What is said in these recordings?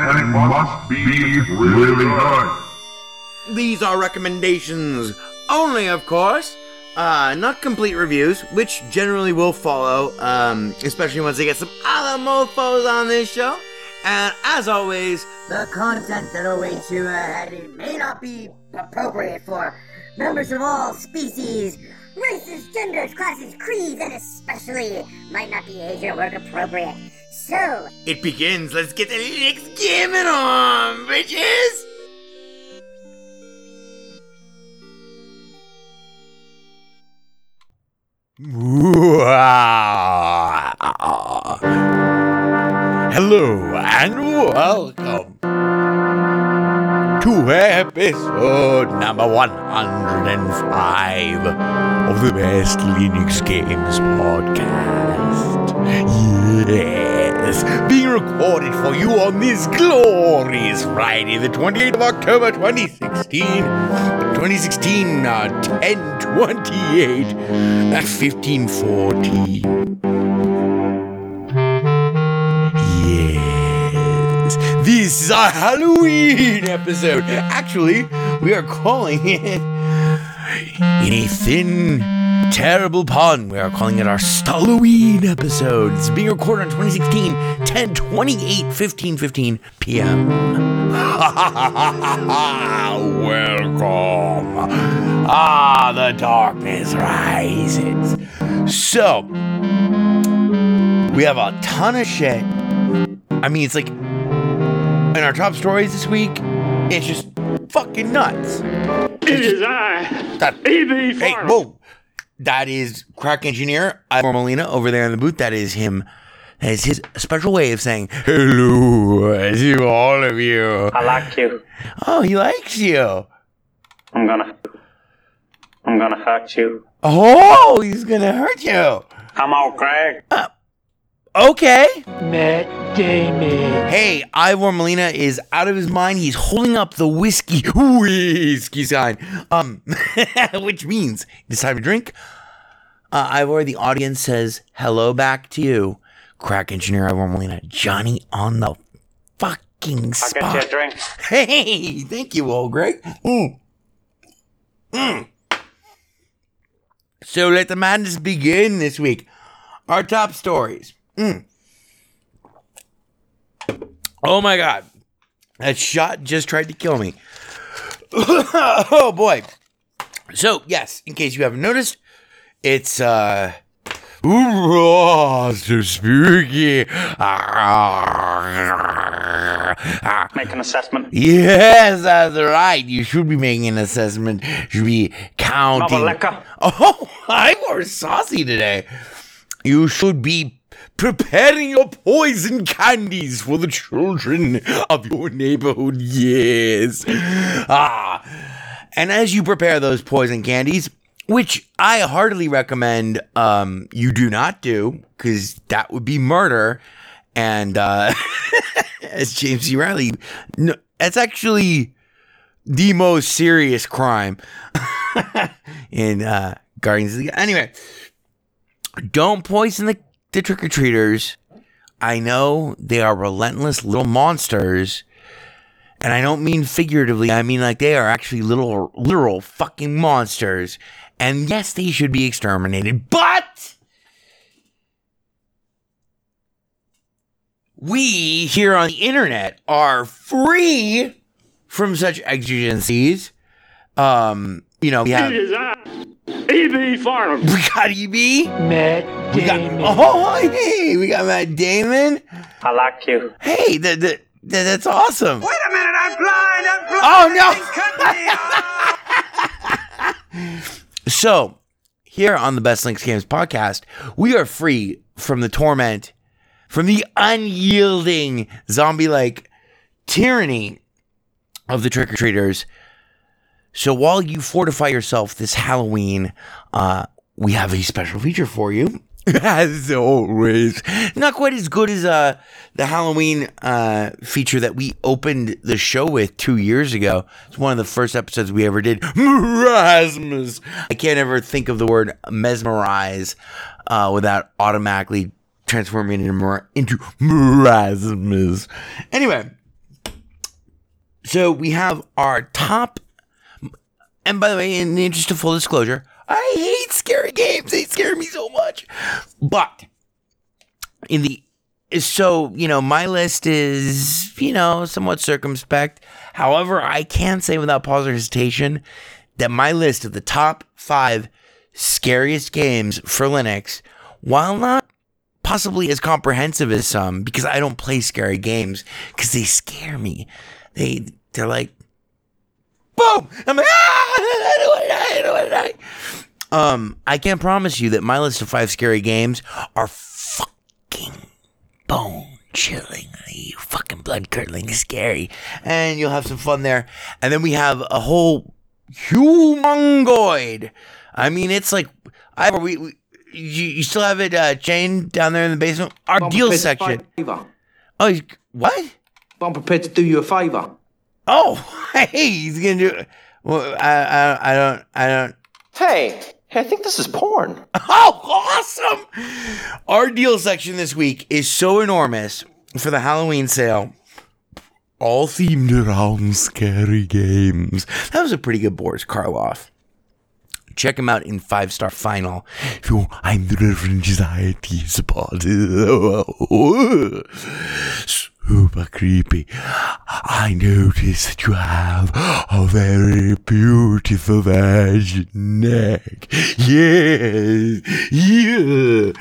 and it must be really good. These are recommendations only, of course. Uh, not complete reviews, which generally will follow, um, especially once they get some other mofos on this show. And as always, The content that awaits you ahead may not be appropriate for members of all species, races, genders, classes, creeds, and especially might not be age or work appropriate. So, it begins. Let's get the Linux gaming on, bitches! Hello and welcome episode number 105 of the Best Linux Games podcast. Yes, being recorded for you on this glorious Friday, the 28th of October 2016. 2016, uh, 1028 at 1540. Our Halloween episode. Actually, we are calling it in a thin, terrible pun. We are calling it our Halloween episode. It's being recorded on 2016, 10 28 15 15 p.m. Welcome. Ah, the darkness rises. So, we have a ton of shit. I mean, it's like in our top stories this week, it's just fucking nuts. It is I, That, E.B. hey, Farmer. whoa. That is crack engineer Ivor Molina over there in the booth. That is him. That is his special way of saying hello to all of you. I like you. Oh, he likes you. I'm gonna. I'm gonna hurt you. Oh, he's gonna hurt you. Come on, Craig. Uh, Okay. Matt Damon. Hey, Ivor Molina is out of his mind. He's holding up the whiskey whiskey sign, um, which means it's time to drink. Uh, Ivor, the audience says hello back to you, crack engineer Ivor Molina, Johnny on the fucking I'll spot. get you a drink. Hey, thank you, old Greg. Mm. Mm. So let the madness begin this week. Our top stories. Mm. Oh my god. That shot just tried to kill me. oh boy. So, yes, in case you haven't noticed, it's uh Ooh, so spooky. Make an assessment. Yes, that's right. You should be making an assessment. You should be counting. Oh, I'm more saucy today. You should be preparing your poison candies for the children of your neighborhood. Yes. Ah. And as you prepare those poison candies, which I heartily recommend um, you do not do, because that would be murder. And uh, as James C. Riley, no, that's actually the most serious crime in uh, Guardians of the Anyway, don't poison the, the trick or treaters. I know they are relentless little monsters. And I don't mean figuratively, I mean like they are actually little, literal fucking monsters. And yes, they should be exterminated, but we here on the internet are free from such exigencies. Um, you know, we have E.B. Farnham. we got EB. Matt We got Damon. oh hey, we got Matt Damon. I like you. Hey, that that that- that's awesome. Wait a minute, I'm blind. I'm blind. Oh no! so, here on the Best Linux Games podcast, we are free from the torment, from the unyielding zombie-like tyranny of the trick or treaters. So while you fortify yourself this Halloween, uh, we have a special feature for you. As always, not quite as good as uh, the Halloween uh, feature that we opened the show with two years ago. It's one of the first episodes we ever did. Merasmus. I can't ever think of the word mesmerize uh, without automatically transforming it into, mer- into. Anyway, so we have our top and by the way, in the interest of full disclosure, I hate scary games. They scare me so much. But in the so you know, my list is you know somewhat circumspect. However, I can say without pause or hesitation that my list of the top five scariest games for Linux, while not possibly as comprehensive as some, because I don't play scary games because they scare me. They they're like boom. I'm like, ah, I don't I don't wanna die. Um, I can promise you that my list of five scary games are fucking bone chillingly, fucking blood curdling scary, and you'll have some fun there. And then we have a whole humongoid. I mean, it's like I we, we you, you still have it uh, chained down there in the basement. Our deal section. Oh, what? I'm prepared to do you a favor. Oh, hey, he's gonna do. it. Well, I, I, I don't, I don't. Hey, hey, I think this is porn. Oh, awesome! Our deal section this week is so enormous for the Halloween sale. All themed around scary games. That was a pretty good Boris Karloff. Check him out in Five Star Final. If you, I'm the Reverend Anxiety Support. Super creepy. I notice that you have a very beautiful virgin neck. Yes. Yeah.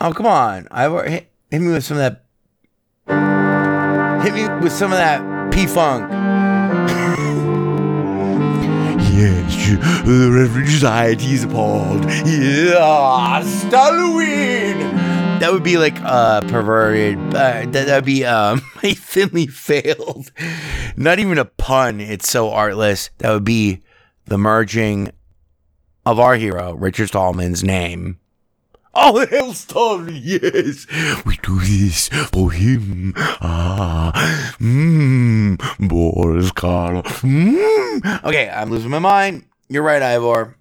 Oh, come on. I've hit, hit me with some of that. Hit me with some of that P Funk. Yes, you- the Reverend Anxiety is appalled. Yeah, Halloween. That would be like uh, perverted. Uh, that would be um, a thinly failed. Not even a pun. It's so artless. That would be the merging of our hero, Richard Stallman's name. Oh, hell, Stallman, yes. We do this for him. Ah, mmm, Boris Karloff. Mmm. Okay, I'm losing my mind. You're right, Ivor.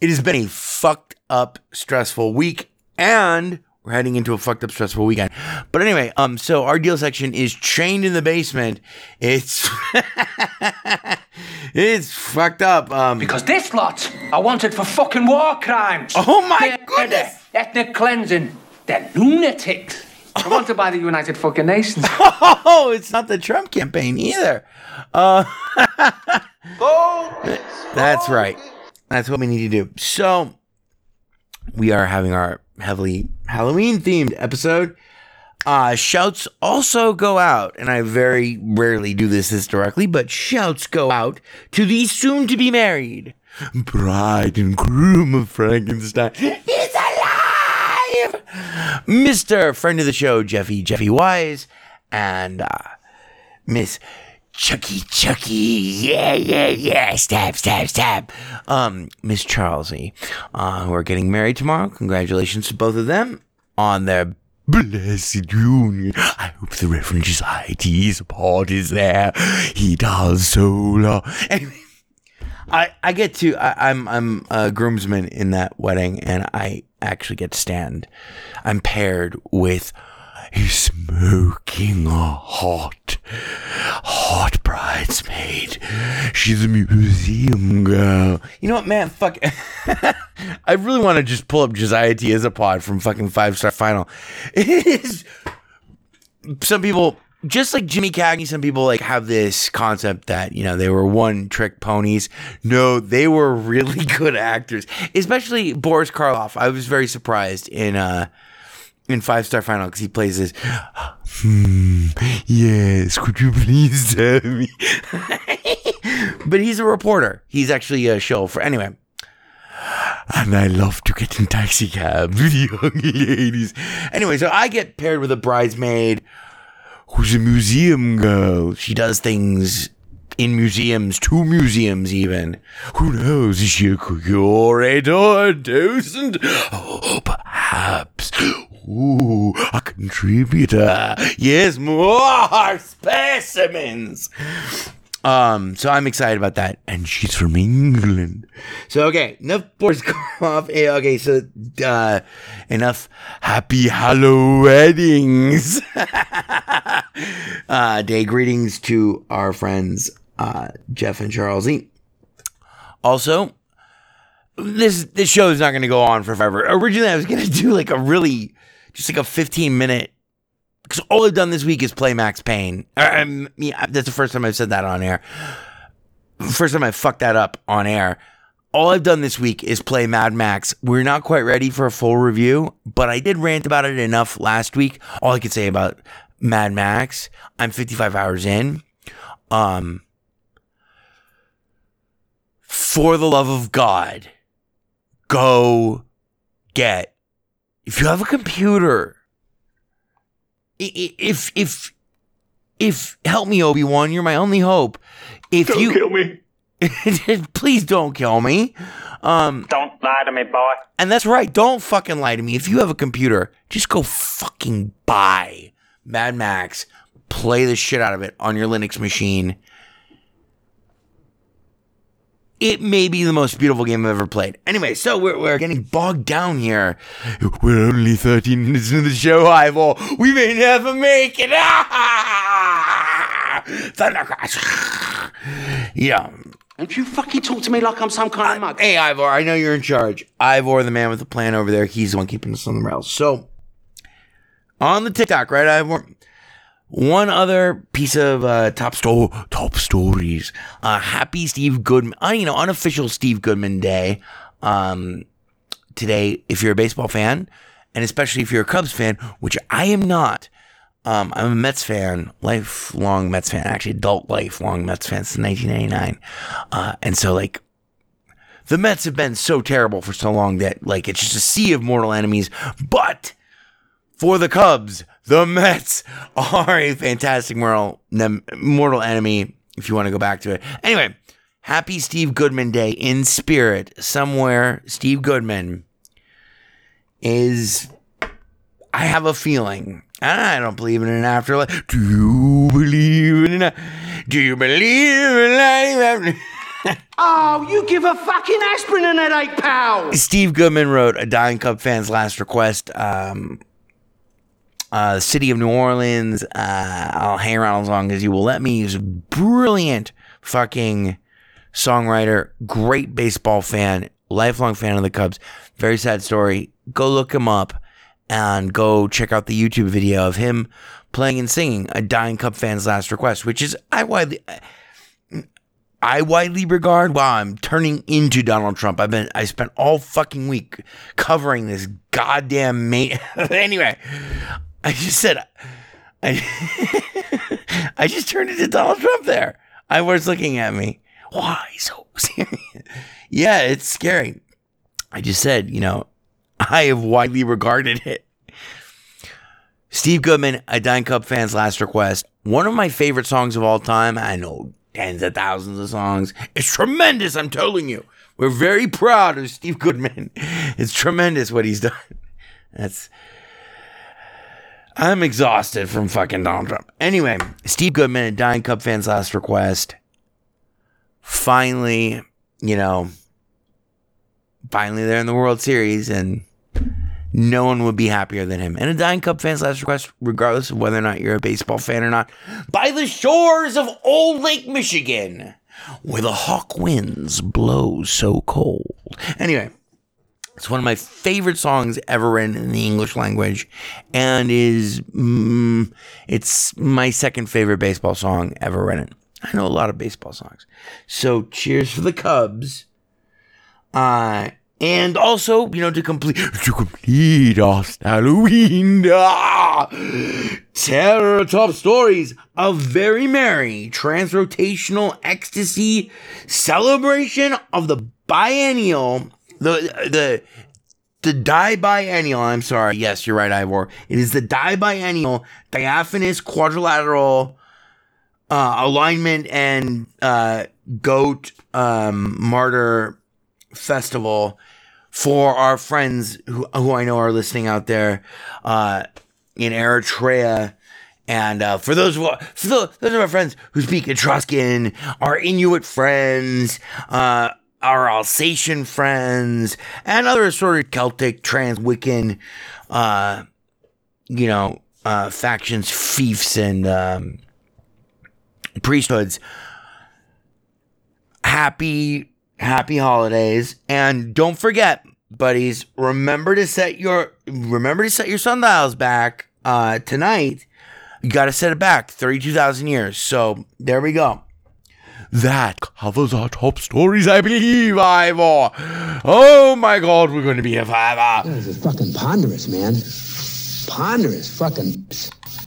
It has been a fucked up, stressful week, and we're heading into a fucked up, stressful weekend. But anyway, um, so our deal section is chained in the basement. It's it's fucked up. Um, Because this lot are wanted for fucking war crimes. Oh my They're goodness. Ethnic cleansing. They're lunatics. They're wanted by the United fucking Nations. oh, it's not the Trump campaign either. Uh, that's right. That's what we need to do. So, we are having our heavily Halloween themed episode. Uh, shouts also go out, and I very rarely do this historically, but shouts go out to the soon to be married bride and groom of Frankenstein. He's alive! Mr. Friend of the show, Jeffy, Jeffy Wise, and uh, Miss Chucky Chucky. Yeah, yeah, yeah. Stab, stab, stab. Um, Miss Charlesy, uh, who are getting married tomorrow. Congratulations to both of them on their blessed union. I hope the Reverend Society's support is there. He does so long. Anyway. I, I get to I, I'm I'm a groomsman in that wedding and I actually get to stand. I'm paired with a smoking a hot hot bridesmaid. She's a museum girl. You know what, man? Fuck. I really want to just pull up Josiah T Isopod from fucking five star final. It is. Some people just like Jimmy Cagney, some people like have this concept that you know they were one trick ponies. No, they were really good actors, especially Boris Karloff. I was very surprised in uh in Five Star Final because he plays this. Hmm, yes, could you please tell me? but he's a reporter. He's actually a show for anyway. And I love to get in taxi cabs with young ladies. Anyway, so I get paired with a bridesmaid who's a museum girl. She does things in museums, two museums even. Who knows? Is she a curator, docent? Oh, perhaps. Ooh, a contributor. Yes, more specimens. Um, so I'm excited about that. And she's from England. So okay, enough Boris Karloff. Eh, Okay, so uh enough happy Hallow weddings. uh day greetings to our friends uh Jeff and Charles E. Also, this this show is not gonna go on for forever. Originally I was gonna do like a really just like a 15 minute because all I've done this week is play Max Payne. Mean, that's the first time I've said that on air. First time I fucked that up on air. All I've done this week is play Mad Max. We're not quite ready for a full review, but I did rant about it enough last week. All I could say about Mad Max, I'm 55 hours in. Um, for the love of God, go get. If you have a computer, if if if help me Obi Wan, you're my only hope. If Don't you kill me. please don't kill me. Um, Don't lie to me, boy. and that's right. Don't fucking lie to me. If you have a computer, just go fucking buy Mad Max. Play the shit out of it on your Linux machine. It may be the most beautiful game I've ever played. Anyway, so we're, we're getting bogged down here. We're only 13 minutes into the show, Ivor. We may never make it. Ah! Thundercrash. Yeah. Don't you fucking talk to me like I'm some kind of mug. Hey, Ivor, I know you're in charge. Ivor, the man with the plan over there, he's the one keeping us on the rails. So, on the TikTok, right, Ivor? One other piece of uh, top sto- top stories. Uh, happy Steve Goodman, uh, you know, unofficial Steve Goodman Day. Um, today, if you're a baseball fan, and especially if you're a Cubs fan, which I am not. Um, I'm a Mets fan, lifelong Mets fan, actually adult lifelong Mets fan since 1999. Uh, and so like the Mets have been so terrible for so long that like it's just a sea of mortal enemies. But for the Cubs, the Mets are a fantastic mortal mortal enemy. If you want to go back to it, anyway. Happy Steve Goodman Day in spirit. Somewhere, Steve Goodman is. I have a feeling. I don't believe in an afterlife. Do you believe in a? Do you believe in life? after- Oh, you give a fucking aspirin and an headache, pal. Steve Goodman wrote a dying Cub fan's last request. Um, uh, City of New Orleans. Uh, I'll hang around as long as you will let me. He's a brilliant fucking songwriter, great baseball fan, lifelong fan of the Cubs. Very sad story. Go look him up and go check out the YouTube video of him playing and singing a dying Cub fan's last request, which is I widely I widely regard. Wow, I'm turning into Donald Trump. I've been I spent all fucking week covering this goddamn mate. anyway, I just said I I just turned into Donald Trump there. I was looking at me. Why so serious? yeah, it's scary. I just said, you know, I have widely regarded it. Steve Goodman, a Dying Cub fan's last request. One of my favorite songs of all time. I know tens of thousands of songs. It's tremendous, I'm telling you. We're very proud of Steve Goodman. It's tremendous what he's done. That's. I'm exhausted from fucking Donald Trump. Anyway, Steve Goodman, a Dying Cub fan's last request. Finally, you know, finally they're in the World Series and no one would be happier than him. And a Dying Cub fan's last request, regardless of whether or not you're a baseball fan or not, by the shores of Old Lake Michigan, where the hawk winds blow so cold. Anyway, it's one of my favorite songs ever written in the English language, and is mm, it's my second favorite baseball song ever written. I know a lot of baseball songs, so cheers for the Cubs. Uh, and also, you know, to complete to complete our Halloween ah, Terror Top Stories, a very merry transrotational ecstasy celebration of the biennial, the the the dibiennial. I'm sorry. Yes, you're right, Ivor. It is the dibiennial diaphanous quadrilateral uh, alignment and uh, goat um, martyr festival for our friends who, who I know are listening out there uh, in Eritrea. And uh, for those of, for those of our friends who speak Etruscan, our Inuit friends, uh, our Alsatian friends, and other sort of Celtic, trans Wiccan, uh, you know, uh, factions, fiefs, and um, priesthoods. Happy happy holidays. And don't forget buddies remember to set your remember to set your sundials back uh tonight. You got to set it back. 32,000 years. So there we go that covers our top stories i believe ivor oh my god we're going to be a five this is fucking ponderous man ponderous fucking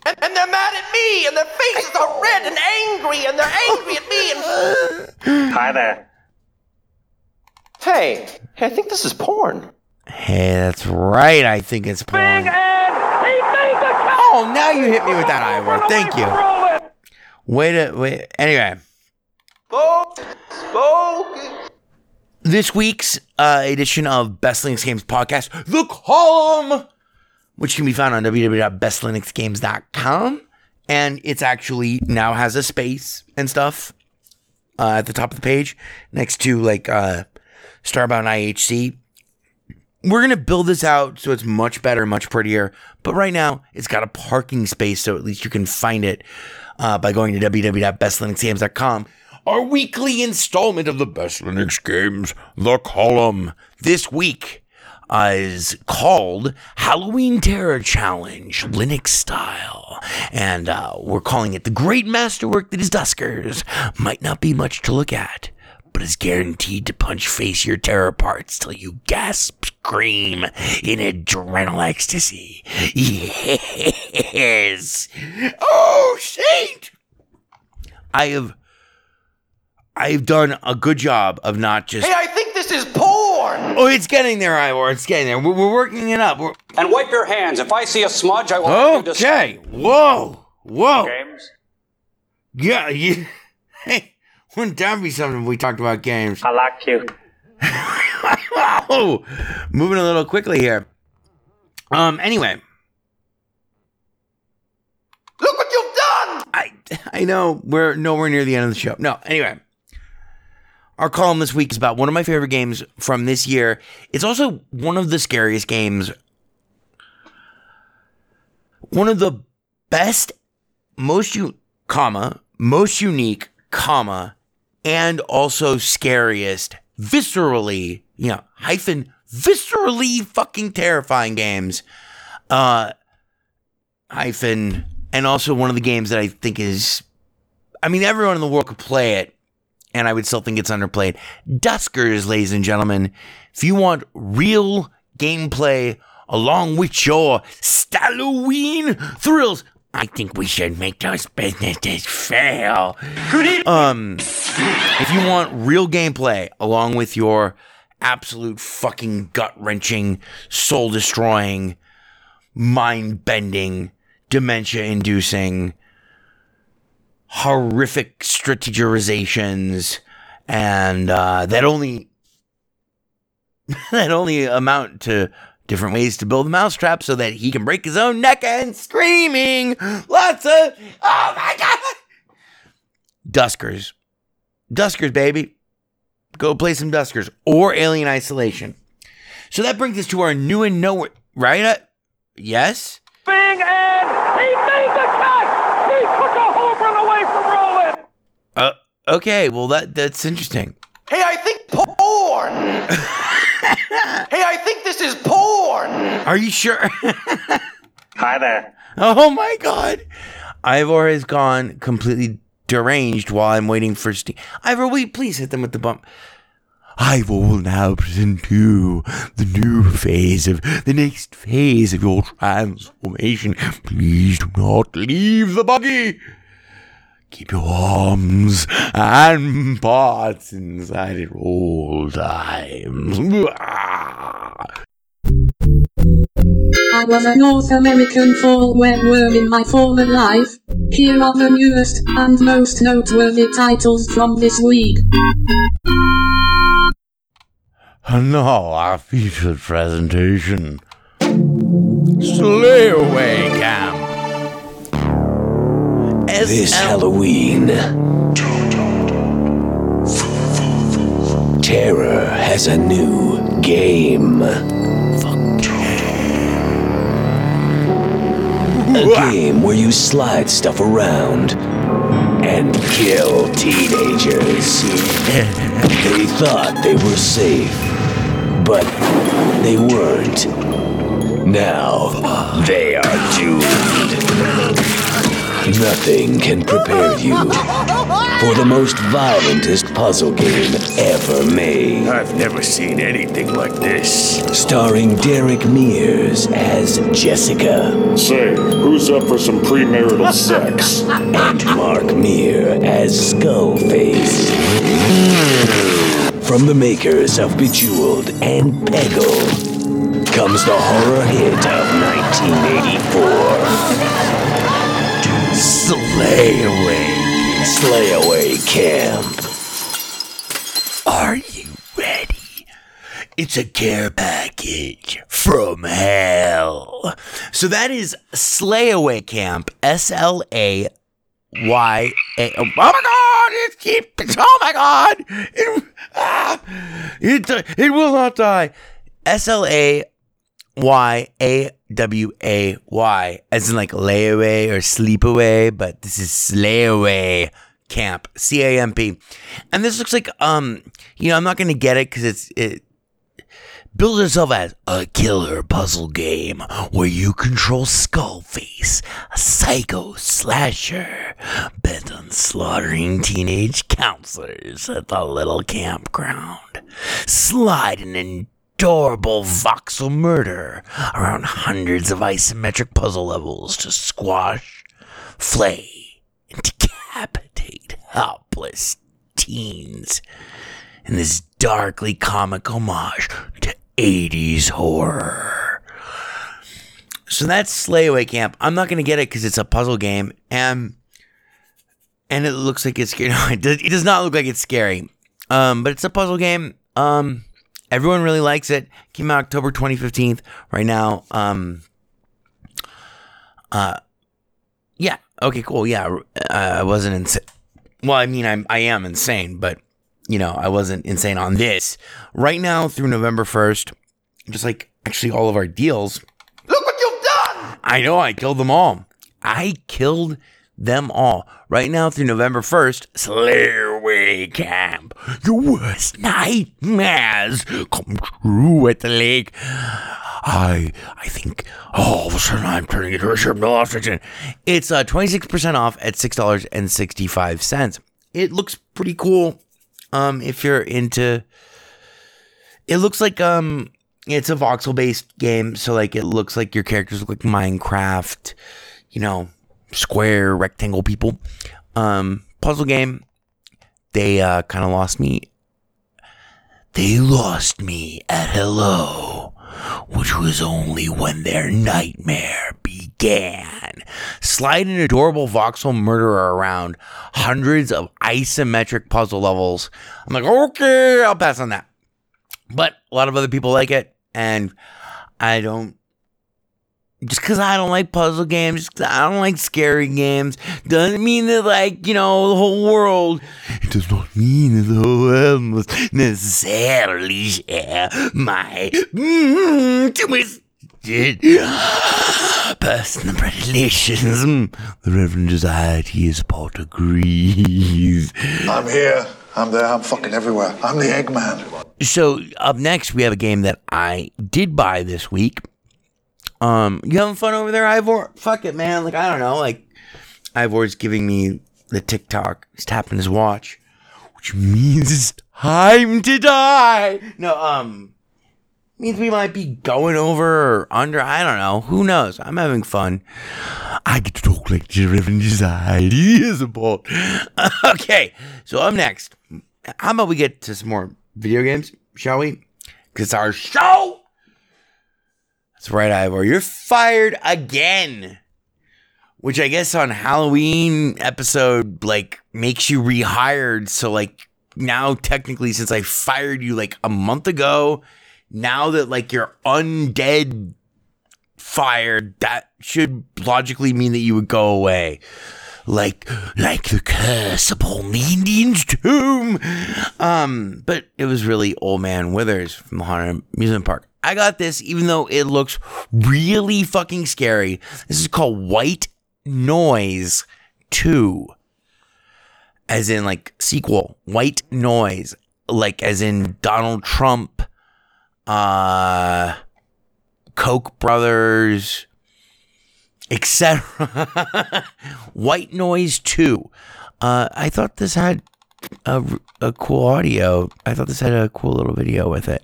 and, and, they're mad at me, and their faces are red and angry, and they're angry at me. And hi there. Hey, hey, I think this is porn. Hey, that's right. I think it's porn. Oh, now you hit me with that Ivor. Thank you. Wait a wait. Anyway. This week's uh, edition of Best Linux Games podcast, The Column, which can be found on www.bestlinuxgames.com. And it's actually now has a space and stuff uh, at the top of the page next to like uh, Starbound IHC. We're going to build this out so it's much better, much prettier. But right now, it's got a parking space, so at least you can find it uh, by going to www.bestlinuxgames.com. Our weekly installment of the Best Linux Games, The Column, this week is called Halloween Terror Challenge Linux Style. And uh, we're calling it the great masterwork that is Duskers. Might not be much to look at but is guaranteed to punch face your terror parts till you gasp, scream in adrenal ecstasy. Yes. Oh, saint! I have, I've done a good job of not just. Hey, I think this is porn. Oh, it's getting there, Ivor. It's getting there. We're, we're working it up. We're... And wipe your hands. If I see a smudge, I will. Okay. Whoa. Whoa. James. Yeah. You. Hey. Wouldn't that be something if we talked about games? I like you. oh, moving a little quickly here. Um. Anyway, look what you've done. I I know we're nowhere near the end of the show. No. Anyway, our column this week is about one of my favorite games from this year. It's also one of the scariest games. One of the best, most comma most unique comma and also scariest, viscerally, you know, hyphen, viscerally fucking terrifying games. Uh, hyphen, and also one of the games that I think is, I mean, everyone in the world could play it, and I would still think it's underplayed. Duskers, ladies and gentlemen, if you want real gameplay along with your Halloween thrills, I think we should make those businesses fail. Um, if you want real gameplay along with your absolute fucking gut wrenching, soul destroying, mind bending, dementia inducing, horrific strategizations, and uh, that only that only amount to different ways to build a mousetrap so that he can break his own neck and screaming lots of oh my god! Duskers. Duskers baby. Go play some duskers or alien isolation. So that brings us to our new and nowhere right? Yes? Bing and he made the catch! He took a home run away from Roland! uh, okay well that that's interesting Hey, I think porn. hey, I think this is porn. are you sure Hi there. Oh my god. Ivor has gone completely deranged while I'm waiting for Steve. Ivor, wait, please hit them with the bump. Ivor will now present to you the new phase of the next phase of your transformation. Please do not leave the buggy. Keep your arms and parts inside it all times. I was a North American fall worm in my former life. Here are the newest and most noteworthy titles from this week. And now our featured presentation. Slayaway Camp. This Halloween, Terror has a new game. A game where you slide stuff around and kill teenagers. They thought they were safe, but they weren't. Now they are doomed. Nothing can prepare you for the most violentest puzzle game ever made. I've never seen anything like this. Starring Derek Mears as Jessica. Say, who's up for some premarital sex? And Mark Meer as Skullface. From the makers of Bejeweled and Peggle comes the horror hit of 1984. Slay away. Slay away camp. Are you ready? It's a care package from hell. So that is Slay Away Camp. S L A Y A. Oh my God! It keeps. Oh my God! It, ah, it, it will not die. S L A Y A W A Y, as in like layaway or sleepaway, but this is slay away camp, C A M P, and this looks like um, you know, I'm not gonna get it because it's it builds itself as a killer puzzle game where you control Skullface, a psycho slasher bent on slaughtering teenage counselors at the little campground. Slide an adorable voxel murder around hundreds of isometric puzzle levels to squash, flay, and decapitate helpless teens in this darkly comic homage to 80s horror. So that's Slayaway Camp. I'm not going to get it because it's a puzzle game and and it looks like it's scary. No, it does, it does not look like it's scary. Um, but it's a puzzle game. Um, everyone really likes it. Came out October 2015. Right now, um, uh, yeah. Okay, cool. Yeah, uh, I wasn't insane. Well, I mean, I'm I am insane, but you know, I wasn't insane on this. Right now through November 1st, just like actually all of our deals. Look what you've done! I know I killed them all. I killed them all. Right now through November 1st, Slayaway Camp. Your worst nightmares come true at the lake. I I think all of a sudden I'm turning into a ship no oxygen. It's uh 26% off at $6.65. It looks pretty cool. Um, if you're into, it looks like um, it's a voxel based game, so like it looks like your characters look like Minecraft, you know, square rectangle people. Um, puzzle game. They uh, kind of lost me. They lost me at hello, which was only when their nightmare began. Slide an adorable voxel murderer around hundreds of isometric puzzle levels. I'm like, okay, I'll pass on that. But a lot of other people like it, and I don't. Just because I don't like puzzle games, I don't like scary games, doesn't mean that, like, you know, the whole world. It does not mean that the whole world must necessarily share my mm, twisted personal predilections. Mm, The Reverend Josiah T. Isopod agrees. I'm here. I'm there. I'm fucking everywhere. I'm the Eggman. So up next, we have a game that I did buy this week. Um, you having fun over there, Ivor? Fuck it, man. Like I don't know. Like Ivor's giving me the TikTok. He's tapping his watch, which means it's time to die. No, um, means we might be going over or under. I don't know. Who knows? I'm having fun. I get to talk like Josiah. He is a ball. Okay, so up next, how about we get to some more video games, shall we? Because our show. That's right, Ivor. You're fired again. Which I guess on Halloween episode, like, makes you rehired. So, like, now technically, since I fired you like a month ago, now that like you're undead fired, that should logically mean that you would go away. Like like the curse upon the Indian's tomb. Um, but it was really old man Withers from the Haunted Amusement Park. I got this even though it looks really fucking scary. This is called White Noise 2. As in like sequel, White Noise, like as in Donald Trump uh Koch brothers etc. White Noise 2. Uh, I thought this had a, a cool audio. I thought this had a cool little video with it.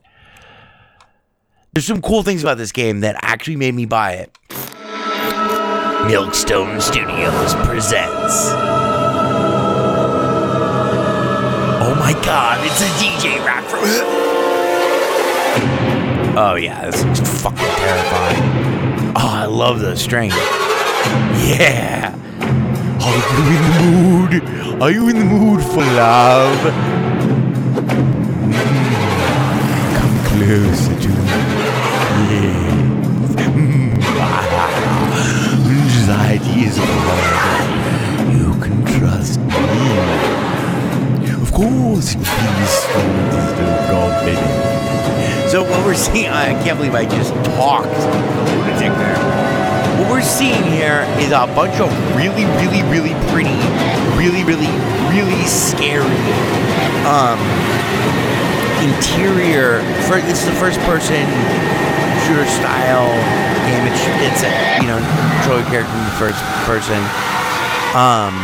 There's some cool things about this game that actually made me buy it. Milkstone Studios presents. Oh my god, it's a DJ rap from. Oh yeah, this is fucking terrifying. Oh, I love the strength. Yeah. Are you in the mood? Are you in the mood for love? Mm, Come closer to me. Strong as the god, baby. So what we're seeing, I can't believe I just talked lunatic there. What we're seeing here is a bunch of really, really, really pretty, really, really, really scary um, interior. For, this is the first person shooter style game. It's, it's a, you know, control character from the first person. Um,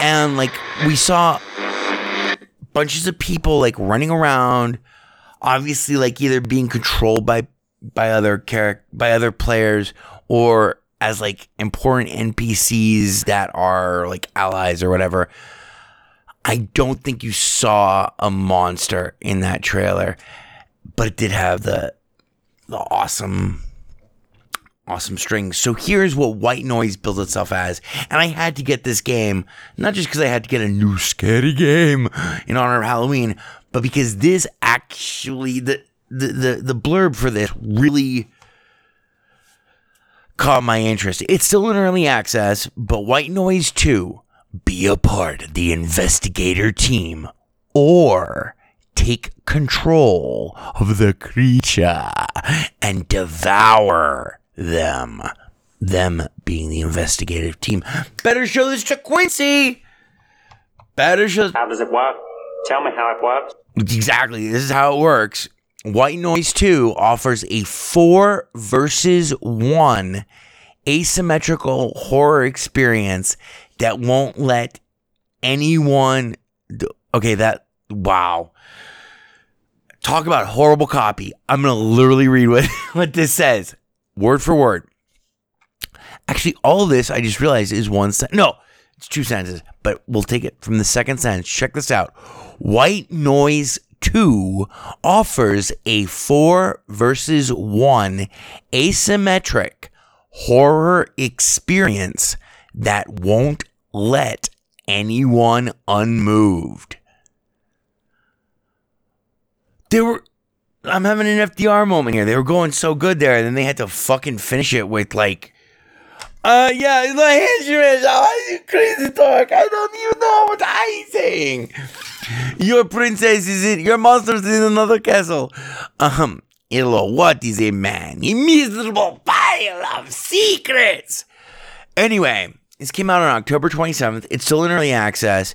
and like we saw bunches of people like running around, obviously like either being controlled by by other character by other players or as like important NPCs that are like allies or whatever. I don't think you saw a monster in that trailer, but it did have the the awesome awesome strings. So here's what White Noise builds itself as. And I had to get this game, not just because I had to get a new scary game in honor of Halloween, but because this actually the the the, the blurb for this really caught my interest. It's still in early access, but White Noise 2, be a part of the investigator team or take control of the creature and devour them. Them being the investigative team. Better show this to Quincy. Better show. How does it work? Tell me how it works. Exactly. This is how it works. White Noise 2 offers a 4 versus 1 asymmetrical horror experience that won't let anyone Okay, that wow. Talk about horrible copy. I'm gonna literally read what, what this says, word for word. Actually, all this I just realized is one sentence. No, it's two sentences, but we'll take it from the second sentence. Check this out. White Noise 2 offers a 4 versus 1 asymmetric horror experience that won't let anyone unmoved. They were I'm having an FDR moment here. They were going so good there, and then they had to fucking finish it with like uh, yeah, my instruments. Oh, you crazy talk. I don't even know what I'm saying. Your princess is in, your monster's in another castle. Um, hello, what is a man? A miserable pile of secrets. Anyway, this came out on October 27th. It's still in early access.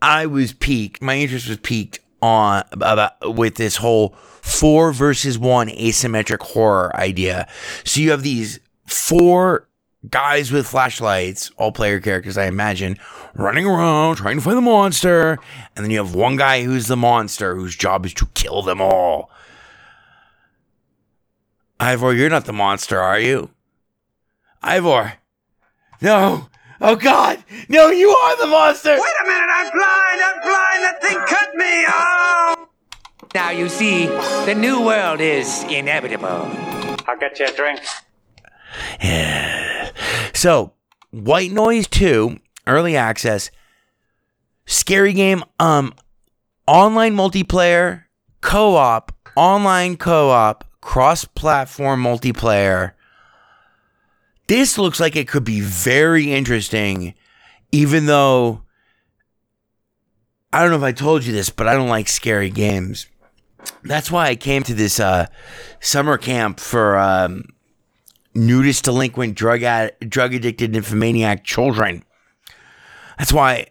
I was peaked. My interest was peaked on about with this whole four versus one asymmetric horror idea. So you have these four guys with flashlights, all player characters, I imagine, running around trying to find the monster. And then you have one guy who's the monster, whose job is to kill them all. Ivor, you're not the monster, are you? Ivor. No. Oh, God. No, you are the monster. Wait a minute, I'm blind, I'm blind, that thing cut me, oh! Now you see, the new world is inevitable. I'll get you a drink. Yeah. So, White Noise 2, early access, scary game, um, online multiplayer, co-op, online co-op, cross-platform multiplayer. This looks like it could be very interesting, even though I don't know if I told you this, but I don't like scary games. That's why I came to this uh, summer camp for um, nudist, delinquent, drug ad- drug addicted, nymphomaniac children. That's why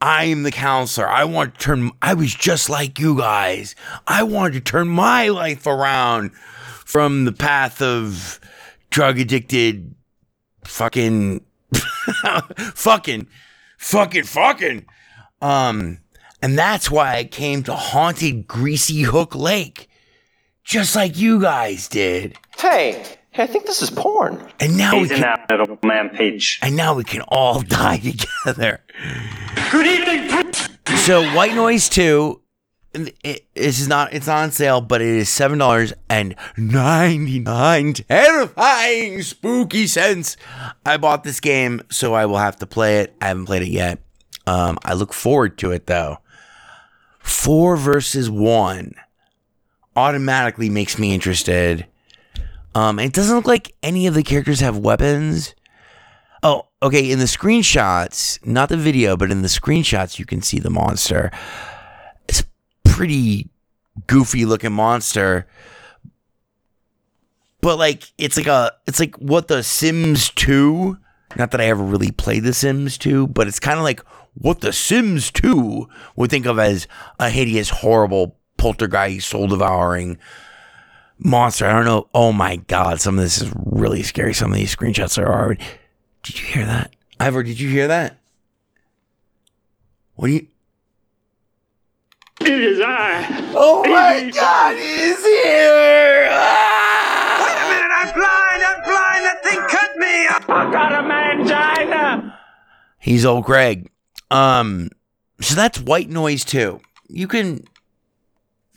I'm the counselor. I want to turn. I was just like you guys. I wanted to turn my life around from the path of drug addicted, fucking, fucking, fucking, fucking. Um, and that's why I came to haunted Greasy Hook Lake, just like you guys did. Hey, hey, I think this is porn. And now He's we in can, that little man page. and now we can all die together. Good evening. So White Noise Two, it, it- this is not it's not on sale, but it is seven dollars and ninety nine. Terrifying, spooky sense. I bought this game, so I will have to play it. I haven't played it yet. Um, I look forward to it though. Four versus one automatically makes me interested. Um, it doesn't look like any of the characters have weapons. Oh, okay. In the screenshots, not the video, but in the screenshots, you can see the monster. It's a pretty goofy looking monster. But like it's like a it's like what the Sims 2 not that I ever really played The Sims 2, but it's kind of like what The Sims 2 would think of as a hideous, horrible poltergeist, soul devouring monster. I don't know. Oh my god, some of this is really scary. Some of these screenshots are already. Did you hear that? Ivor, did you hear that? What do you. It is I. Oh my god, he's here! Wait a minute, I'm blind, I'm blind, that thing cut me, oh! I got a mangina. He's old Greg. Um, so that's White Noise 2. You can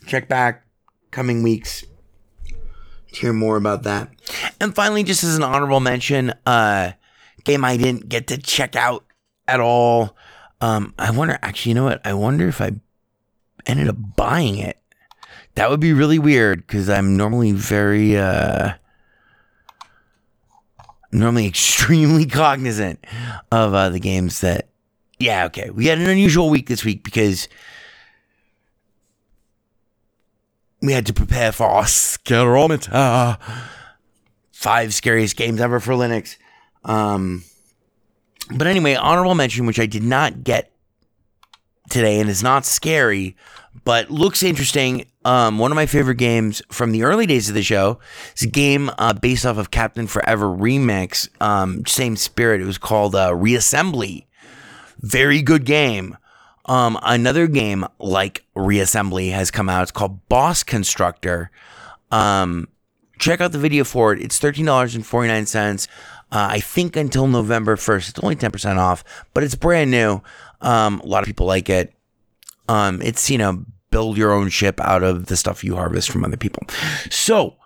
check back coming weeks to hear more about that. And finally, just as an honorable mention, uh, game I didn't get to check out at all. Um, I wonder. Actually, you know what? I wonder if I ended up buying it. That would be really weird because I'm normally very uh normally extremely cognizant of uh, the games that. Yeah, okay. We had an unusual week this week because we had to prepare for our Scarometer. Five scariest games ever for Linux. Um, but anyway, honorable mention, which I did not get today and is not scary, but looks interesting. Um, one of my favorite games from the early days of the show is a game uh, based off of Captain Forever Remix. Um, same spirit. It was called uh, Reassembly. Very good game. Um, another game like Reassembly has come out. It's called Boss Constructor. Um, check out the video for it. It's thirteen dollars and forty nine cents. Uh, I think until November first. It's only ten percent off, but it's brand new. Um, a lot of people like it. Um, it's you know build your own ship out of the stuff you harvest from other people. So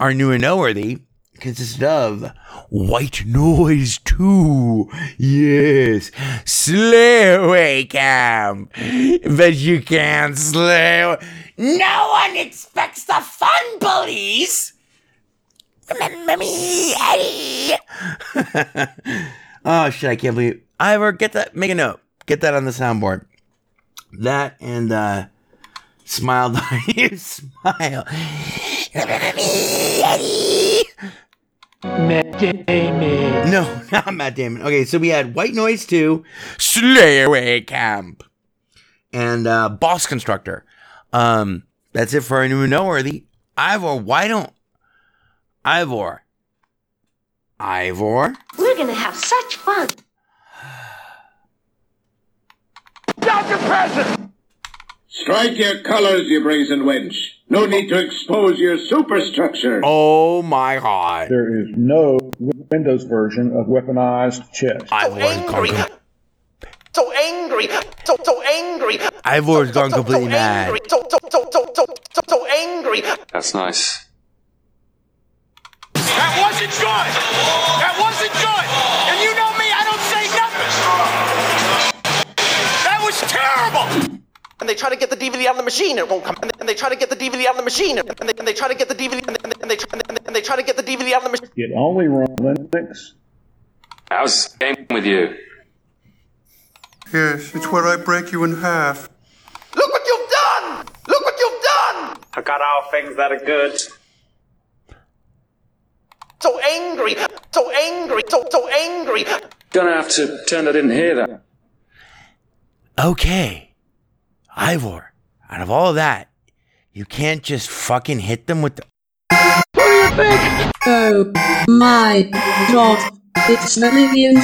our new and noteworthy consisted of White Noise 2. Yes. Slay camp. But you can't slay. No one expects the fun bullies. Remember me, Eddie. oh shit, I can't believe Ivor, get that make a note. Get that on the soundboard. That and uh smile you smile. Remember me, Eddie. Matt Damon. No, not Matt Damon. Okay, so we had White Noise 2, Slay Away Camp, and uh, Boss Constructor. Um, that's it for our new and noteworthy. Ivor, why don't Ivor? Ivor? We're gonna have such fun. Dr. President! Strike your colors, you brazen wench. No need to expose your superstructure. Oh my god. There is no Windows version of weaponized chess. Ivor's gone, com- So angry, so so angry, Ivor's gone completely mad. angry, so so so so so so, so angry. That's nice. That wasn't good! That wasn't good! And they try to get the DVD out of the machine, it won't come. And they, and they try to get the DVD out of the machine, and they, and they try to get the DVD, and they, and they, try, and they, and they try to get the DVD out of the machine. It only runs Linux. How's the game with you? Yes, it's where I break you in half. Look what you've done! Look what you've done! I got all things that are good. So angry, so angry, so so angry. Gonna have to pretend I didn't hear that. Okay. Ivor, out of all of that, you can't just fucking hit them with the. Oh my god. It's Bolivians.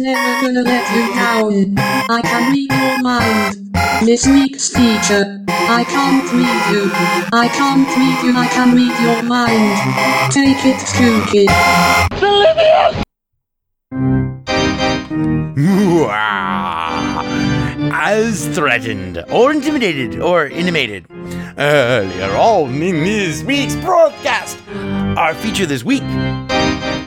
Never gonna let you down. I can read your mind. This week's feature. I can't read you. I can't read you. I can read your mind. Take it, Skookie. As threatened, or intimidated, or intimated earlier on in this week's broadcast, our feature this week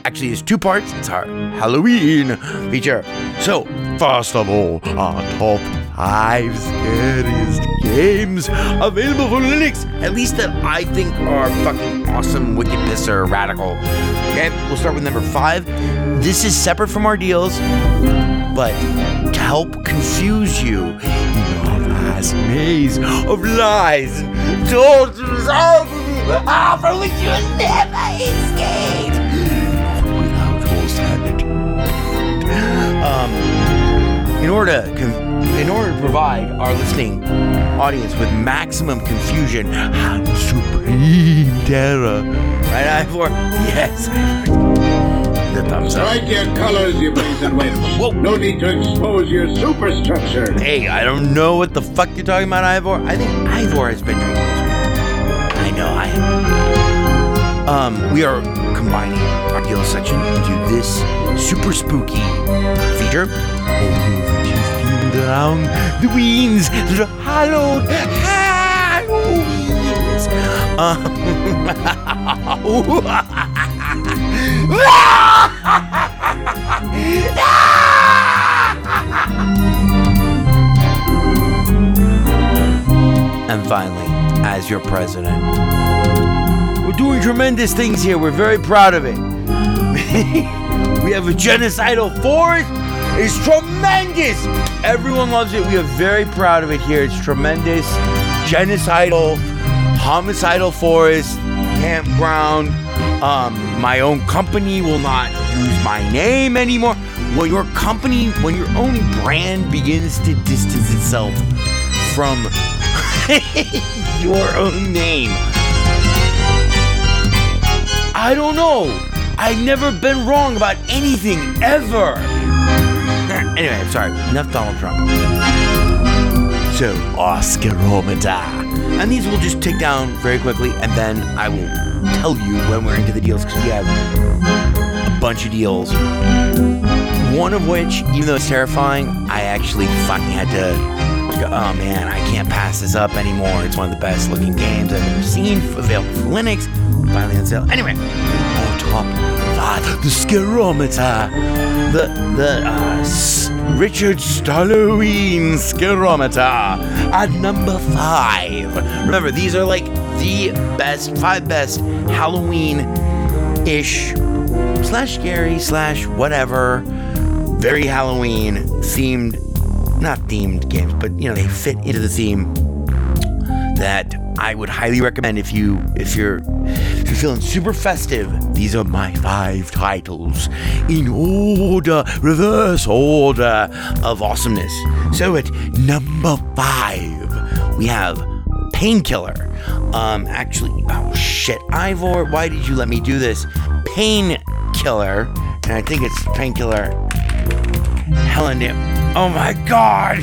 actually is two parts. It's our Halloween feature. So, first of all, our top five scariest games available for Linux, at least that I think are fucking awesome, wicked pisser, radical. Okay, we'll start with number five. This is separate from our deals, but to help confuse you vast maze of lies tortures ah, from which you will never escape without sanity. Um, in order to in order to provide our listening audience with maximum confusion and supreme terror, right, Ivor? Yes. The thumbs up. Strike your colors, you brazen wench. No need to expose your superstructure. Hey, I don't know what the fuck you're talking about, Ivor. I think Ivor has been drinking this. I know I am. Um, we are combining our deal section into this super spooky feature. Down the weens, the hallowed Halloweens. And finally, as your president, we're doing tremendous things here. We're very proud of it. we have a genocidal force. It's tremendous. Everyone loves it. We are very proud of it here. It's tremendous. Genocidal, homicidal forest, campground. Um, my own company will not use my name anymore. When your company, when your own brand begins to distance itself from your own name. I don't know. I've never been wrong about anything ever. Anyway, I'm sorry. Enough Donald Trump. So, Oscar Oscarometer. And these we'll just take down very quickly, and then I will tell you when we're into the deals because we have a bunch of deals. One of which, even though it's terrifying, I actually fucking had to go, oh man, I can't pass this up anymore. It's one of the best looking games I've ever seen, available for Linux, finally on sale. Anyway, top the Scarometer. The, the, uh, Richard Stalloween Scarometer at number five. Remember, these are like the best, five best Halloween ish slash scary slash whatever very Halloween themed, not themed games, but you know they fit into the theme that I would highly recommend if you if you're if you're feeling super festive. These are my five titles in order, reverse order of awesomeness. So at number five, we have Painkiller. Um, actually, oh shit, Ivor, why did you let me do this? Painkiller, and I think it's Painkiller Hell and, oh my god!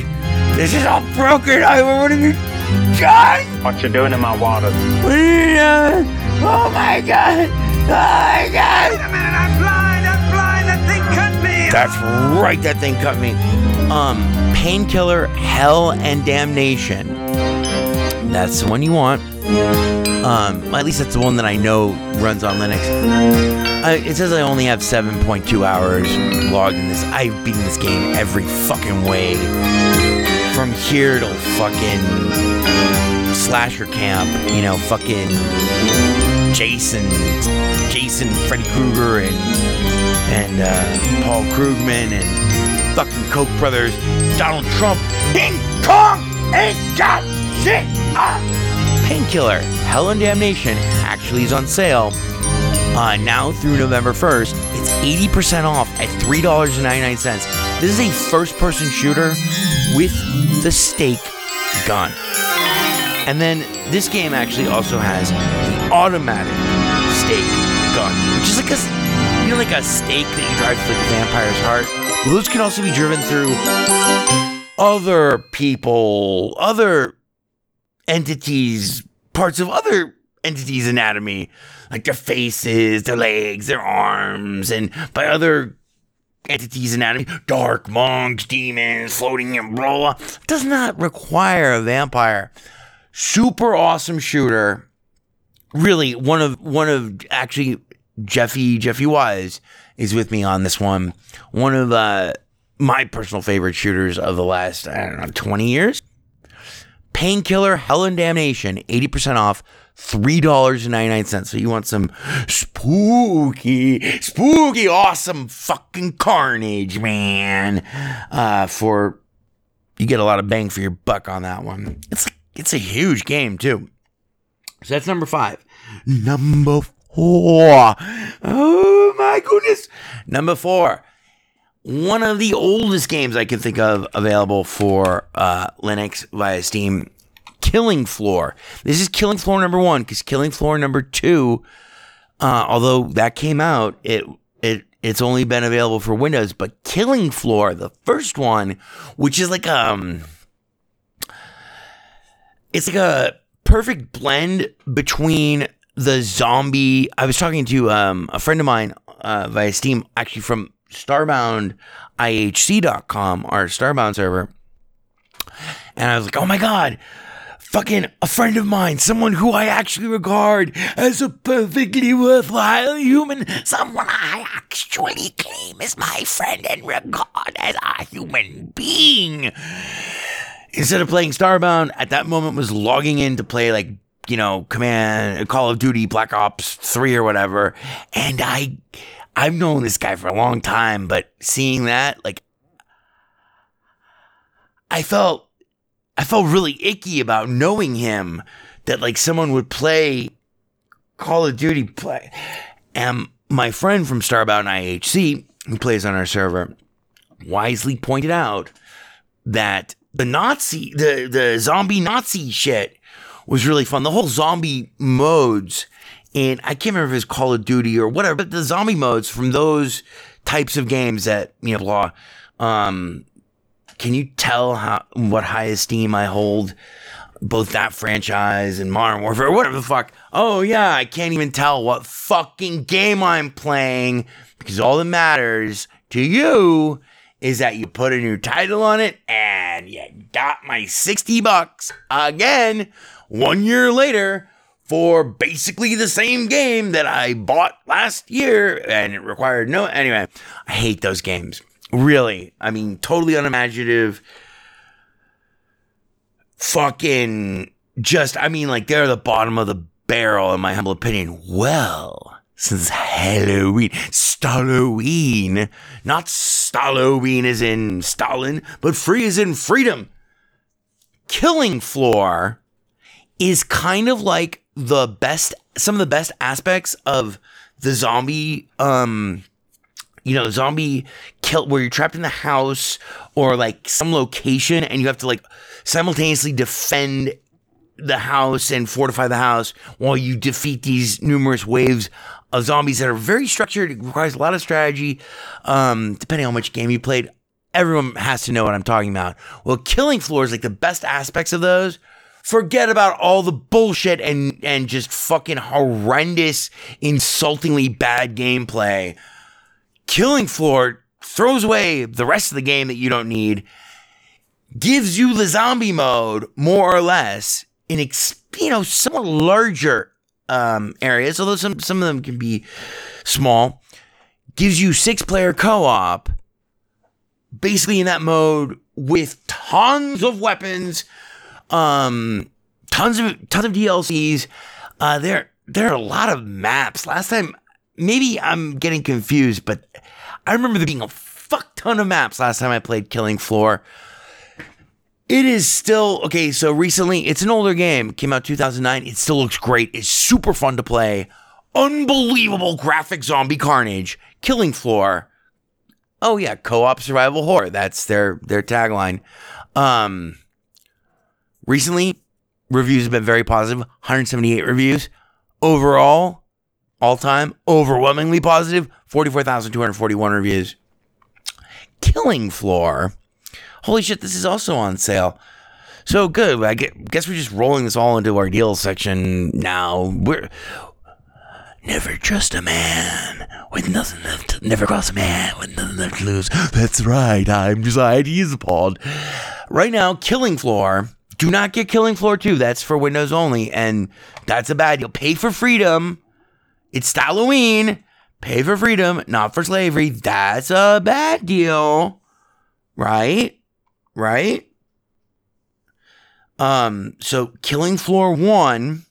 This is all broken! Ivor, what have you done? What you doing in my water? Oh my god! Oh my god! Wait a minute, I'm blind, I'm blind, that thing cut me! That's right, that thing cut me. Um, Painkiller, Hell and Damnation. That's the one you want. Um, at least that's the one that I know runs on Linux. I, it says I only have 7.2 hours logged in this. I've beaten this game every fucking way. From here to fucking slasher camp, you know, fucking Jason, Jason, Freddy Krueger, and and uh, Paul Krugman, and fucking Koch brothers, Donald Trump, King Kong ain't got shit. Painkiller, Hell and Damnation actually is on sale uh, now through November 1st. It's 80% off at $3.99. This is a first person shooter with the stake gun. And then this game actually also has the automatic stake gun, which is like a you know like a stake that you drive through the vampire's heart. Those can also be driven through other people, other entities, parts of other entities' anatomy, like their faces, their legs, their arms, and by other entities' anatomy, dark monks, demons, floating umbrella, does not require a vampire. Super awesome shooter. Really, one of one of actually Jeffy Jeffy Wise is with me on this one. One of uh, my personal favorite shooters of the last I don't know twenty years. Painkiller, Hell and Damnation, 80% off, $3.99. So you want some spooky, spooky, awesome fucking carnage, man. Uh, for you get a lot of bang for your buck on that one. It's it's a huge game too. So that's number five. Number four. Oh my goodness. Number four one of the oldest games I can think of available for uh, Linux via Steam, Killing Floor. This is Killing Floor number one because Killing Floor number two, uh, although that came out, it it it's only been available for Windows. But Killing Floor, the first one, which is like um, it's like a perfect blend between the zombie. I was talking to um, a friend of mine uh, via Steam, actually from starboundihc.com, our Starbound server. And I was like, oh my God, fucking a friend of mine, someone who I actually regard as a perfectly worthwhile human, someone I actually claim as my friend and regard as a human being. Instead of playing Starbound, at that moment was logging in to play like you know, Command, Call of Duty, Black Ops 3 or whatever. And I, I've known this guy for a long time, but seeing that, like, I felt, I felt really icky about knowing him that like someone would play Call of Duty play. And my friend from Starbound IHC, who plays on our server, wisely pointed out that the Nazi, the, the zombie Nazi shit was really fun. The whole zombie modes, and I can't remember if it's Call of Duty or whatever, but the zombie modes from those types of games that, you know, blah, Um, can you tell how what high esteem I hold both that franchise and Modern Warfare, whatever the fuck? Oh yeah, I can't even tell what fucking game I'm playing because all that matters to you is that you put a new title on it and you got my 60 bucks again one year later for basically the same game that I bought last year and it required no anyway I hate those games. Really. I mean totally unimaginative. Fucking just I mean like they're the bottom of the barrel in my humble opinion. Well since Halloween. Stalloween not Stalloween as in Stalin but free as in freedom. Killing floor is kind of like the best some of the best aspects of the zombie um you know zombie kill where you're trapped in the house or like some location and you have to like simultaneously defend the house and fortify the house while you defeat these numerous waves of zombies that are very structured it requires a lot of strategy. Um depending on which game you played everyone has to know what i'm talking about. Well killing floor is like the best aspects of those. Forget about all the bullshit and and just fucking horrendous, insultingly bad gameplay. Killing Floor throws away the rest of the game that you don't need, gives you the zombie mode more or less in ex- you know somewhat larger um, areas, although some some of them can be small. Gives you six player co op, basically in that mode with tons of weapons um, tons of tons of DLCs. Uh, there there are a lot of maps. Last time, maybe I'm getting confused, but I remember there being a fuck ton of maps last time I played Killing Floor. It is still okay. So recently, it's an older game. Came out 2009. It still looks great. It's super fun to play. Unbelievable graphic zombie carnage. Killing Floor. Oh yeah, co-op survival horror. That's their their tagline. Um, recently, reviews have been very positive. 178 reviews overall, all time, overwhelmingly positive. 44,241 reviews. Killing Floor. Holy shit, this is also on sale. So good. I guess we're just rolling this all into our deals section now. We're never trust a man with nothing left. Never cross a man with nothing left to lose. That's right. I'm Josiah Diazapod. Right now, Killing Floor. Do not get Killing Floor 2. That's for Windows only, and that's a bad deal. Pay for freedom. It's Halloween. Pay for freedom, not for slavery. That's a bad deal. Right? Right? Um, so Killing Floor 1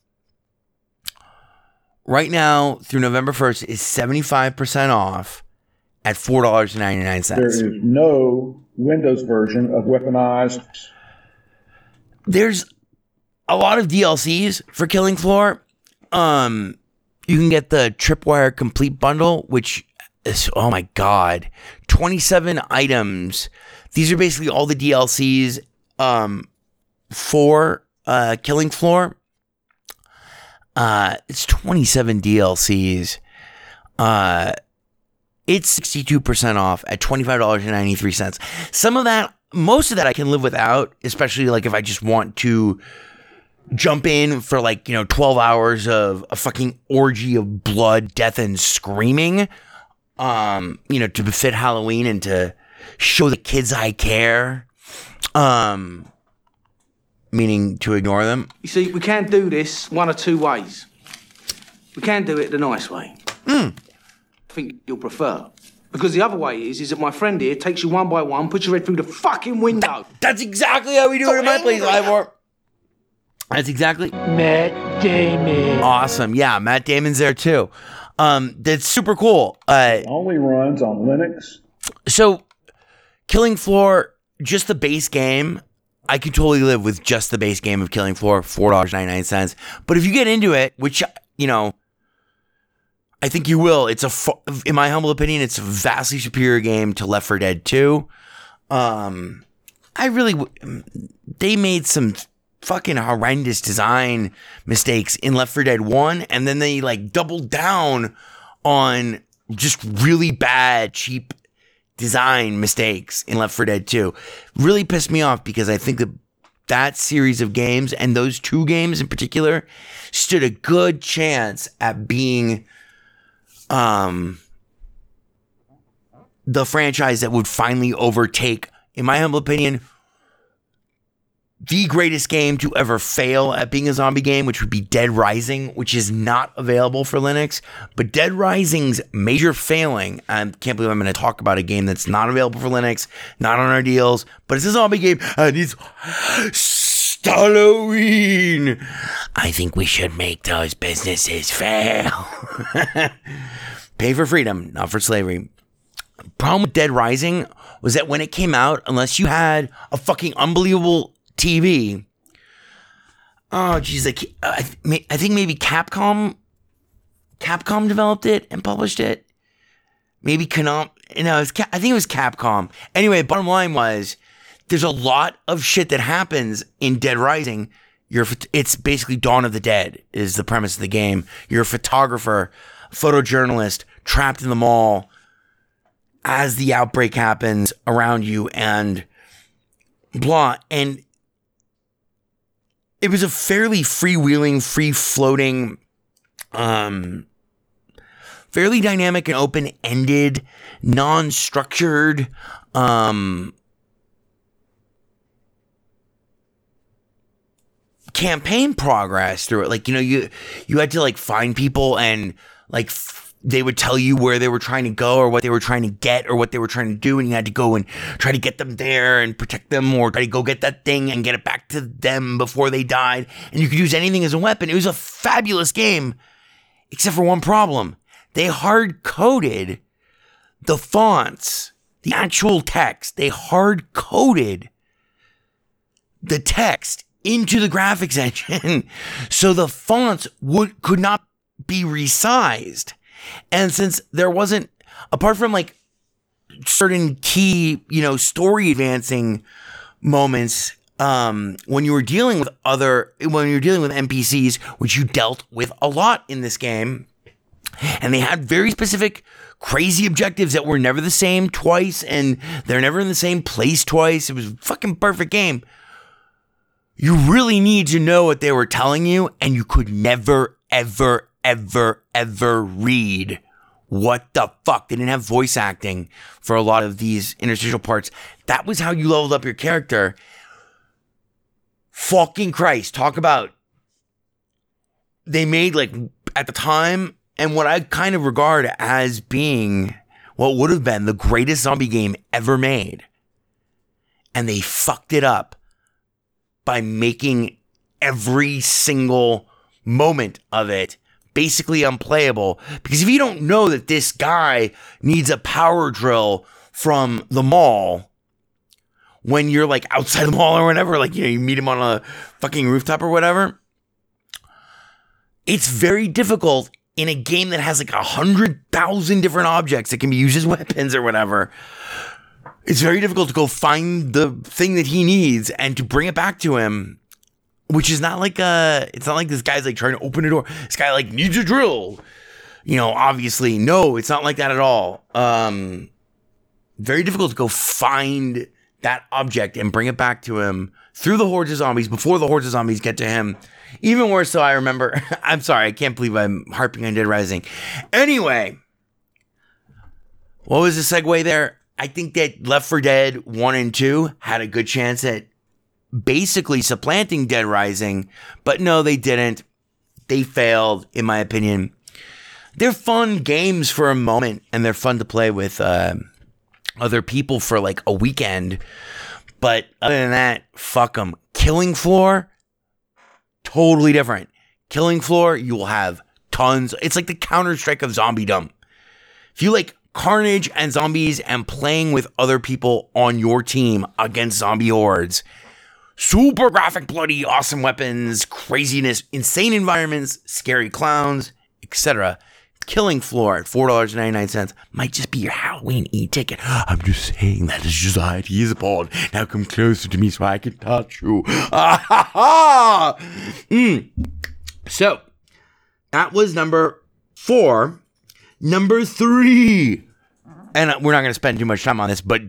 right now through November 1st is 75% off at $4.99. There is no Windows version of weaponized. There's a lot of DLCs for Killing Floor. Um, you can get the Tripwire Complete Bundle, which oh my God, 27 items. These are basically all the DLCs um, for uh, Killing Floor. Uh, it's 27 DLCs. Uh, it's 62% off at $25.93. Some of that, most of that I can live without, especially like if I just want to jump in for like, you know, 12 hours of a fucking orgy of blood, death, and screaming. Um, you know, to befit Halloween and to show the kids I care. Um, meaning to ignore them. You see, we can't do this one or two ways. We can do it the nice way. Mm. I think you'll prefer. Because the other way is, is that my friend here takes you one by one, puts your head through the fucking window. That's exactly how we do it in my place, Ivor. That's exactly Matt Damon. awesome. Yeah, Matt Damon's there too. Um, that's super cool. Uh, Only runs on Linux. so Killing Floor, just the base game. I can totally live with just the base game of Killing Floor, four dollars ninety nine cents. But if you get into it, which you know, I think you will. It's a, in my humble opinion, it's a vastly superior game to Left 4 Dead 2. Um, I really, w- they made some fucking horrendous design mistakes in Left 4 Dead 1, and then they like doubled down on just really bad, cheap design mistakes in Left 4 Dead 2 really pissed me off because I think that that series of games and those two games in particular stood a good chance at being um the franchise that would finally overtake in my humble opinion the greatest game to ever fail at being a zombie game, which would be Dead Rising, which is not available for Linux. But Dead Rising's major failing, I can't believe I'm going to talk about a game that's not available for Linux, not on our deals, but it's a zombie game and it's Halloween. I think we should make those businesses fail. Pay for freedom, not for slavery. Problem with Dead Rising was that when it came out, unless you had a fucking unbelievable TV. Oh, geez, like I, I think maybe Capcom, Capcom developed it and published it. Maybe Konami. No, it I think it was Capcom. Anyway, bottom line was there's a lot of shit that happens in Dead Rising. You're it's basically Dawn of the Dead is the premise of the game. You're a photographer, photojournalist, trapped in the mall as the outbreak happens around you and blah. And it was a fairly freewheeling, free floating, um, fairly dynamic and open ended, non structured, um, campaign progress through it. Like, you know, you, you had to like find people and like, they would tell you where they were trying to go or what they were trying to get or what they were trying to do and you had to go and try to get them there and protect them or try to go get that thing and get it back to them before they died. And you could use anything as a weapon. It was a fabulous game except for one problem. They hard coded the fonts the actual text. They hard coded the text into the graphics engine so the fonts would could not be resized and since there wasn't, apart from like certain key, you know, story advancing moments, um, when you were dealing with other, when you were dealing with NPCs, which you dealt with a lot in this game, and they had very specific crazy objectives that were never the same twice and they're never in the same place twice. It was a fucking perfect game. You really need to know what they were telling you and you could never, ever, ever, ever read what the fuck. They didn't have voice acting for a lot of these interstitial parts. That was how you leveled up your character. Fucking Christ. Talk about. They made, like, at the time, and what I kind of regard as being what would have been the greatest zombie game ever made. And they fucked it up by making every single moment of it basically unplayable because if you don't know that this guy needs a power drill from the mall when you're like outside the mall or whatever, like you know, you meet him on a fucking rooftop or whatever, it's very difficult in a game that has like a hundred thousand different objects that can be used as weapons or whatever. It's very difficult to go find the thing that he needs and to bring it back to him which is not like uh it's not like this guy's like trying to open a door. This guy like needs a drill. You know, obviously, no, it's not like that at all. Um very difficult to go find that object and bring it back to him through the hordes of zombies before the hordes of zombies get to him. Even worse, so I remember. I'm sorry, I can't believe I'm harping on Dead Rising. Anyway, what was the segue there? I think that Left 4 Dead 1 and 2 had a good chance at basically supplanting Dead Rising, but no, they didn't. They failed, in my opinion. They're fun games for a moment, and they're fun to play with uh, other people for like a weekend. But other than that, fuck them. Killing Floor, totally different. Killing Floor, you will have tons. It's like the Counter Strike of zombiedom. If you like carnage and zombies and playing with other people on your team against zombie hordes, super graphic, bloody, awesome weapons, craziness, insane environments, scary clowns, etc. Killing Floor at $4.99 might just be your Halloween e ticket. I'm just saying that is society is upon. Now come closer to me so I can touch you. Ah ha ha! Mm. So, that was number four. Number three. and we're not going to spend too much time on this, but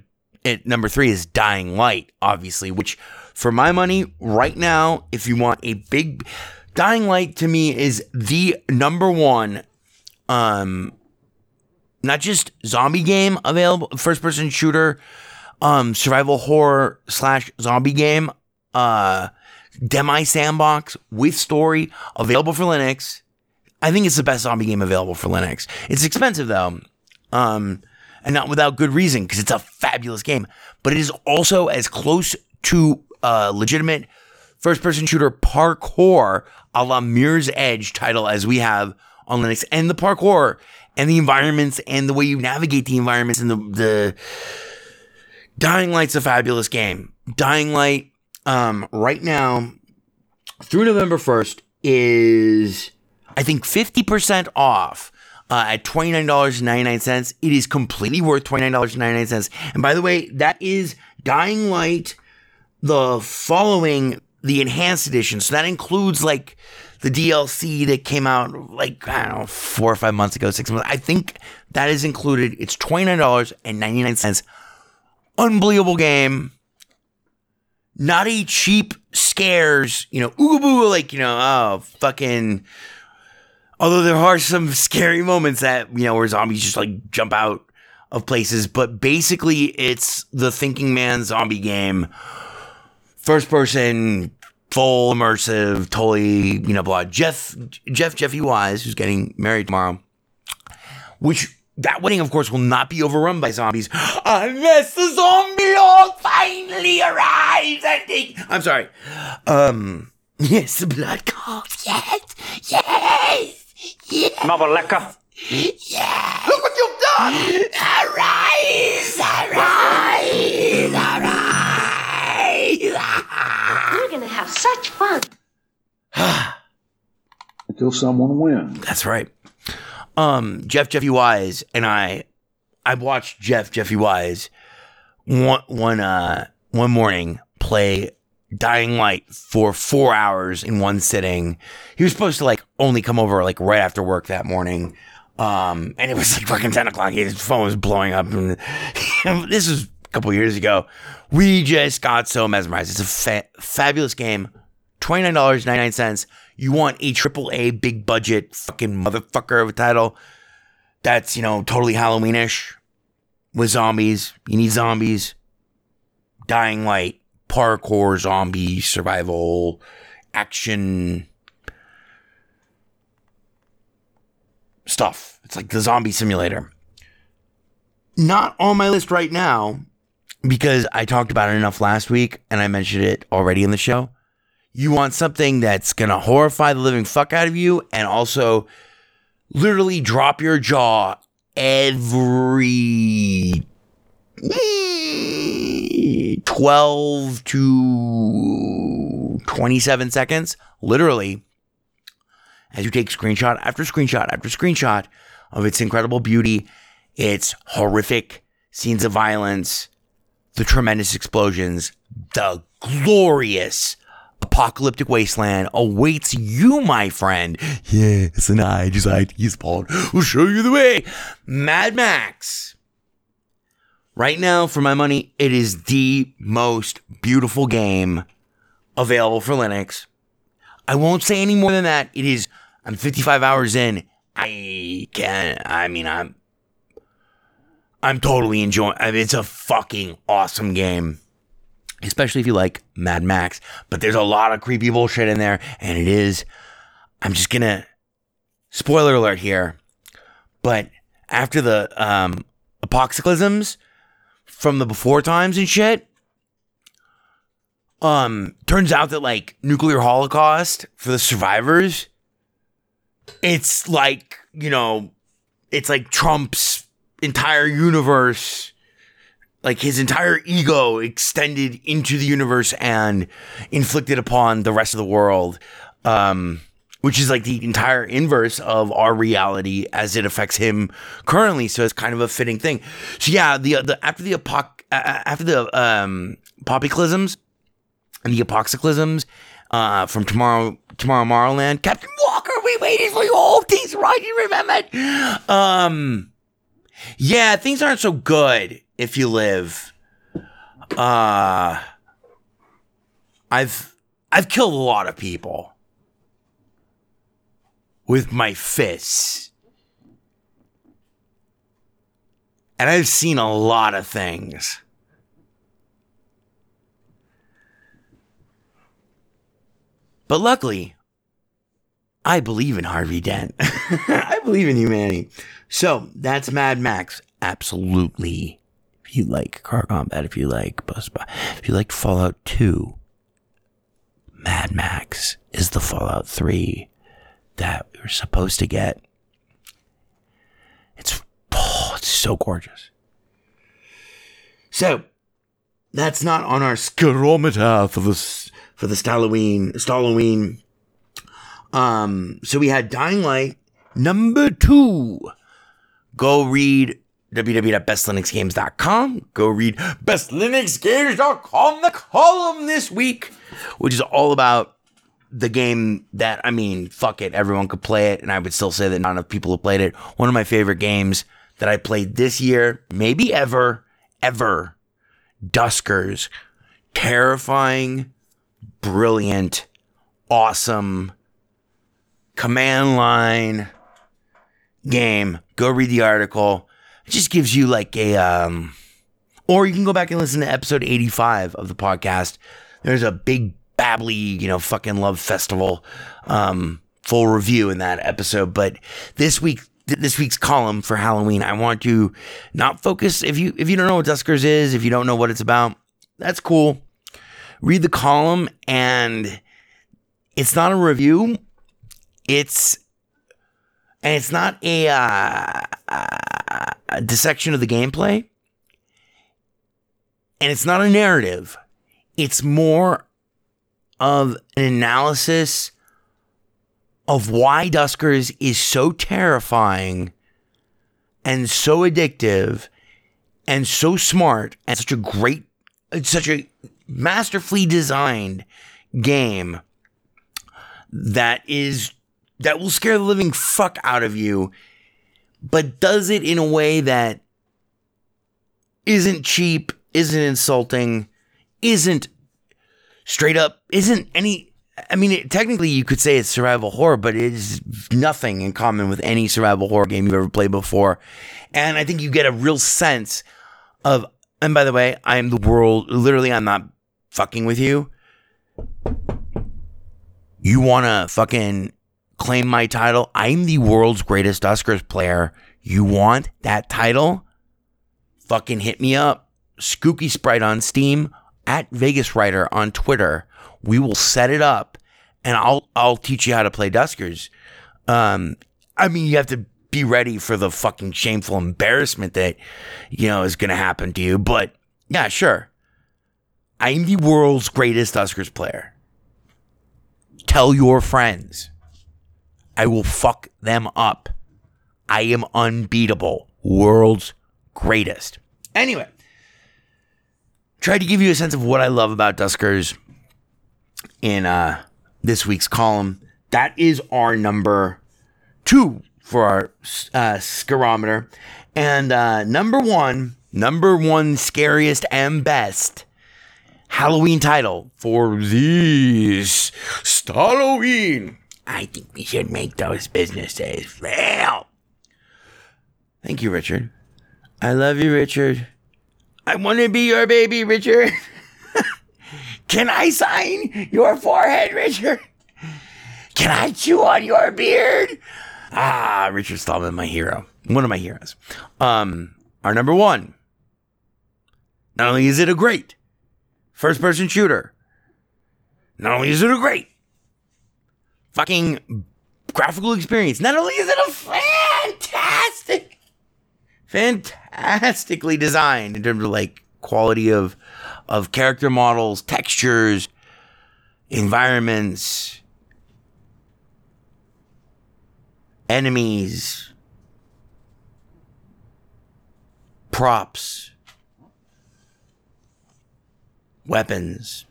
it, number three is Dying Light, obviously, which for my money right now, if you want a big Dying Light to me is the number one, um, not just zombie game available, first person shooter, um, survival horror slash zombie game, uh, demi sandbox with story available for Linux. I think it's the best zombie game available for Linux. It's expensive though. Um, and not without good reason because it's a fabulous game, but it is also as close to uh, legitimate first person shooter parkour a la Mirror's Edge title as we have on Linux and the parkour and the environments and the way you navigate the environments and the, the Dying Light's a fabulous game. Dying Light, um, right now through November 1st is, I think, 50% off uh, at $29.99. It is completely worth $29.99. And by the way, that is Dying Light, the following the enhanced edition. So that includes like the DLC that came out like, I don't know, four or five months ago, six months. I think that is included. It's $29.99. Unbelievable game. Not a cheap scares, you know, ooga booga, like, you know, oh, fucking Although there are some scary moments that, you know, where zombies just like jump out of places, but basically it's the thinking man zombie game. First person, full immersive, totally, you know, blah. Jeff, Jeff, Jeffy Wise, who's getting married tomorrow, which that wedding, of course, will not be overrun by zombies unless the zombie lord finally arrives. I think. I'm sorry. Um. Yes, the blood calls. Yes, yes. Yeah. Another lecker. Yeah. Look what you've done. Arise, arise, arise. We're gonna have such fun. Until someone wins. That's right. Um, Jeff Jeffy Wise and I, I watched Jeff Jeffy Wise one one uh one morning play Dying Light for four hours in one sitting. He was supposed to like only come over like right after work that morning. Um, and it was like fucking 10 o'clock. His phone was blowing up. And this was a couple years ago. We just got so mesmerized. It's a fa- fabulous game. $29.99. You want a triple A big budget fucking motherfucker of a title that's, you know, totally Halloweenish with zombies. You need zombies. Dying Light parkour, zombie, survival, action stuff. It's like the zombie simulator. Not on my list right now because I talked about it enough last week and I mentioned it already in the show. You want something that's going to horrify the living fuck out of you and also literally drop your jaw every 12 to 27 seconds, literally, as you take screenshot after screenshot after screenshot of its incredible beauty, its horrific scenes of violence, the tremendous explosions, the glorious apocalyptic wasteland awaits you, my friend. Yes, and I just like to spawn will show you the way. Mad Max Right now, for my money, it is the most beautiful game available for Linux. I won't say any more than that. It is, I'm 55 hours in. I can't. I mean, I'm, I'm totally enjoying, I mean, it's a fucking awesome game. Especially if you like Mad Max. But there's a lot of creepy bullshit in there. And it is, I'm just gonna, spoiler alert here. But after the, um, apocalypses, from the before times and shit. Um, turns out that like nuclear holocaust for the survivors, it's like, you know, it's like Trump's entire universe, like his entire ego extended into the universe and inflicted upon the rest of the world. Um, which is like the entire inverse of our reality as it affects him currently. So it's kind of a fitting thing. So yeah, the the after the apoc after the um poppyclisms and the apoxiclisms uh from tomorrow tomorrow Morrowland, Captain Walker, we waited for you all these right you remembered. Um Yeah, things aren't so good if you live. Uh I've I've killed a lot of people with my fists. And I've seen a lot of things. But luckily, I believe in Harvey Dent. I believe in humanity. So that's Mad Max. Absolutely. If you like car combat, if you like bus, if you like Fallout 2, Mad Max is the Fallout 3 that we were supposed to get. It's oh, it's so gorgeous. So that's not on our scarometer for the for the Halloween Halloween. Um, so we had Dying Light number two. Go read www.bestlinuxgames.com. Go read bestlinuxgames.com, the column this week, which is all about the game that, I mean, fuck it, everyone could play it, and I would still say that not enough people have played it. One of my favorite games that I played this year, maybe ever, ever, Duskers. Terrifying, brilliant, awesome, command line game. Go read the article. It just gives you like a, um, or you can go back and listen to episode 85 of the podcast. There's a big babbly, you know, fucking love festival, um, full review in that episode. But this week, this week's column for Halloween, I want to not focus. If you, if you don't know what Duskers is, if you don't know what it's about, that's cool. Read the column and it's not a review. It's and it's not a, uh, a dissection of the gameplay, and it's not a narrative. It's more of an analysis of why Duskers is so terrifying and so addictive and so smart and such a great, such a masterfully designed game that is that will scare the living fuck out of you, but does it in a way that isn't cheap, isn't insulting, isn't straight up, isn't any. I mean, it, technically, you could say it's survival horror, but it is nothing in common with any survival horror game you've ever played before. And I think you get a real sense of. And by the way, I am the world. Literally, I'm not fucking with you. You want to fucking claim my title. I'm the world's greatest Duskers player. You want that title? Fucking hit me up. Skooky Sprite on Steam, at Vegas Writer on Twitter. We will set it up and I'll I'll teach you how to play Duskers. Um, I mean, you have to be ready for the fucking shameful embarrassment that you know is going to happen to you. But yeah, sure. I'm the world's greatest Duskers player. Tell your friends. I will fuck them up. I am unbeatable. World's greatest. Anyway, tried to give you a sense of what I love about Duskers in uh, this week's column. That is our number two for our uh, scarometer. And uh, number one, number one scariest and best Halloween title for these Halloween. I think we should make those businesses fail. Thank you, Richard. I love you, Richard. I want to be your baby, Richard. Can I sign your forehead, Richard? Can I chew on your beard? Ah, Richard Stallman, my hero. One of my heroes. Um, our number one. Not only is it a great first person shooter, not only is it a great fucking graphical experience. Not only is it a fantastic, fantastically designed in terms of like quality of of character models, textures, environments, enemies, props, weapons,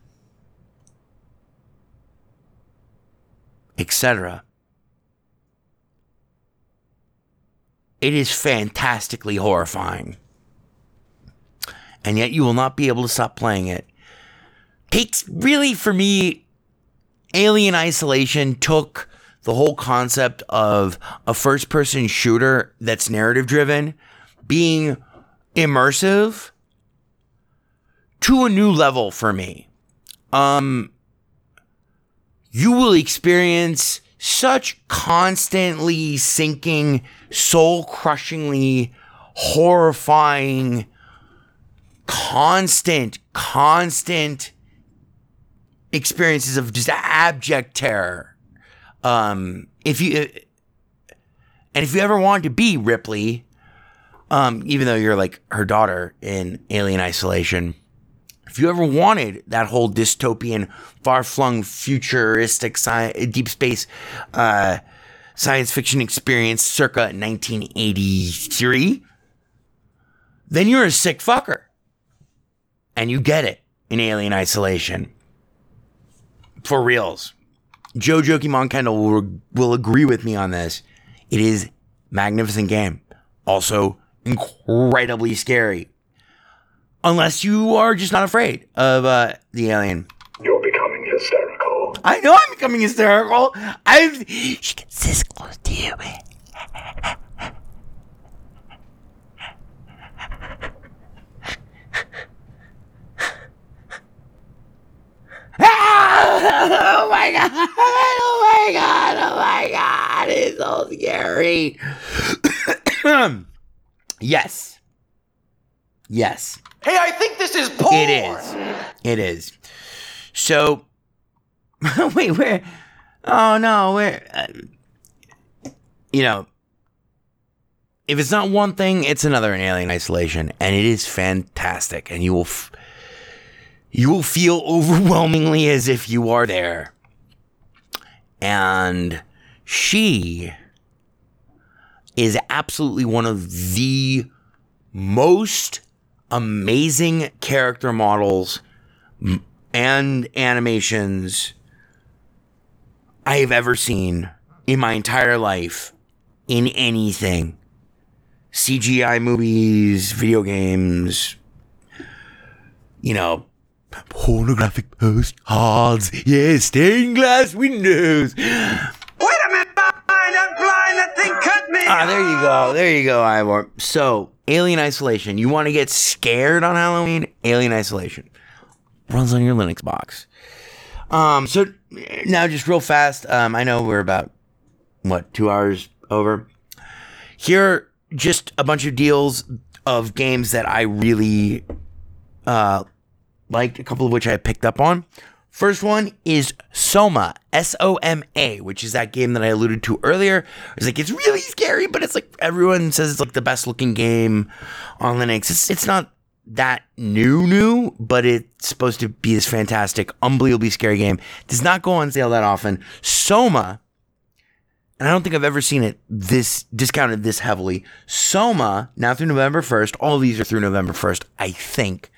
etc. It is fantastically horrifying. And yet you will not be able to stop playing it. Takes really for me Alien Isolation took the whole concept of a first person shooter that's narrative driven being immersive to a new level for me. Um you will experience such constantly sinking, soul crushingly horrifying, constant, constant experiences of just abject terror. Um, if you, and if you ever wanted to be Ripley, um, even though you're like her daughter in Alien Isolation, if you ever wanted that whole dystopian, far flung, futuristic, sci- deep space uh, science fiction experience circa 1983, then you're a sick fucker. And you get it in Alien Isolation. For reals. Joe Jokimon Kendall will, will agree with me on this. It is magnificent game. Also incredibly scary unless you are just not afraid of uh, the alien. You're becoming hysterical. I know I'm becoming hysterical. I've she gets this close to you. oh my god! Oh my god! Oh my god! It's so scary. yes. Yes. Hey, I think this is porn. It is. It is. So, wait, where? Oh no, where? Uh, you know, if it's not one thing, it's another in Alien Isolation, and it is fantastic, and you will, f- you will feel overwhelmingly as if you are there. And she is absolutely one of the most amazing character models and animations I have ever seen in my entire life in anything. CGI movies, video games, you know, pornographic postcards, yeah, stained glass windows. Wait a minute! Blind, I'm blind! That thing cut me! Ah, there you go. There you go, Ivor. So, Alien Isolation. You want to get scared on Halloween? Alien Isolation. Runs on your Linux box. Um, so now just real fast. Um, I know we're about what, two hours over. Here are just a bunch of deals of games that I really uh liked, a couple of which I picked up on. First one is Soma, S O M A, which is that game that I alluded to earlier. It's like it's really scary, but it's like everyone says it's like the best looking game on Linux. It's it's not that new new, but it's supposed to be this fantastic, unbelievably scary game. Does not go on sale that often. Soma, and I don't think I've ever seen it this discounted this heavily. Soma, now through November 1st, all these are through November 1st, I think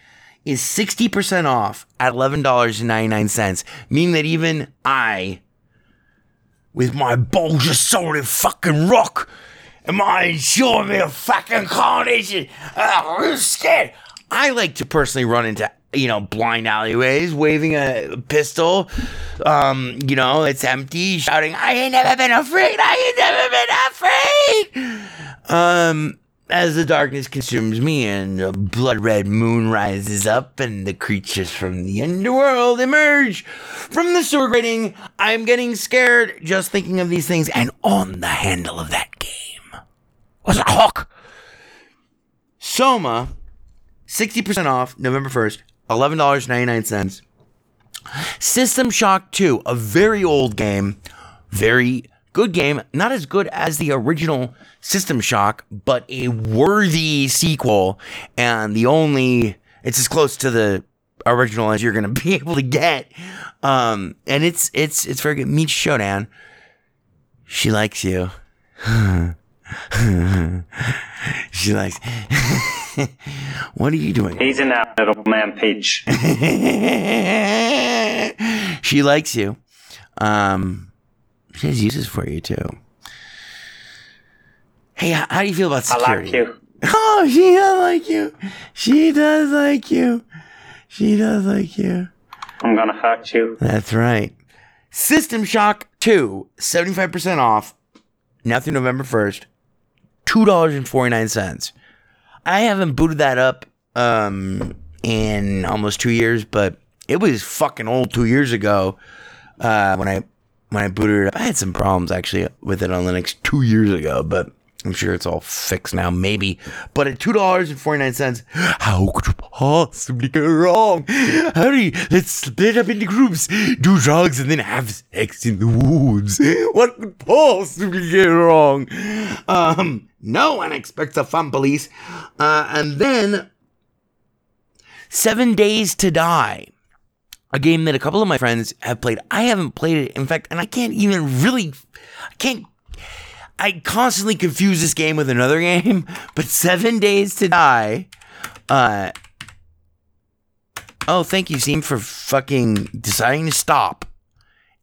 is 60% off at $11.99, meaning that even I, with my bulge of solid fucking rock, and my me a fucking carnation, uh, I'm scared. I like to personally run into you know blind alleyways, waving a pistol. Um, you know it's empty, shouting, "I ain't never been afraid. I ain't never been afraid." Um, as the darkness consumes me and a blood red moon rises up and the creatures from the underworld emerge from the sewer grating, I'm getting scared just thinking of these things. And on the handle of that game was a hawk. Soma, 60% off November 1st, $11.99. System Shock 2, a very old game, very good game, not as good as the original System Shock, but a worthy sequel, and the only it's as close to the original as you're gonna be able to get. Um, and it's it's it's very good. Meet Shodan. She likes you. she likes. what are you doing? He's an little man Peach. she likes you. Um, she has uses for you too. Hey, h- how do you feel about I security? like you. Oh, she does like you. She does like you. She does like you. I'm gonna hurt you. That's right. System Shock 2, 75% off, now through November 1st, $2.49. I haven't booted that up um, in almost two years, but it was fucking old two years ago uh, when I when I booted it up. I had some problems actually with it on Linux two years ago, but I'm sure it's all fixed now, maybe. But at two dollars and forty nine cents, how could you possibly go wrong? Hurry, let's split up into groups, do drugs, and then have sex in the woods. What could possibly go wrong? Um, no one expects a fun police. Uh, and then Seven Days to Die a game that a couple of my friends have played. I haven't played it, in fact, and I can't even really, I can't. I constantly confuse this game with another game, but Seven Days to Die. Uh. Oh, thank you, Steam, for fucking deciding to stop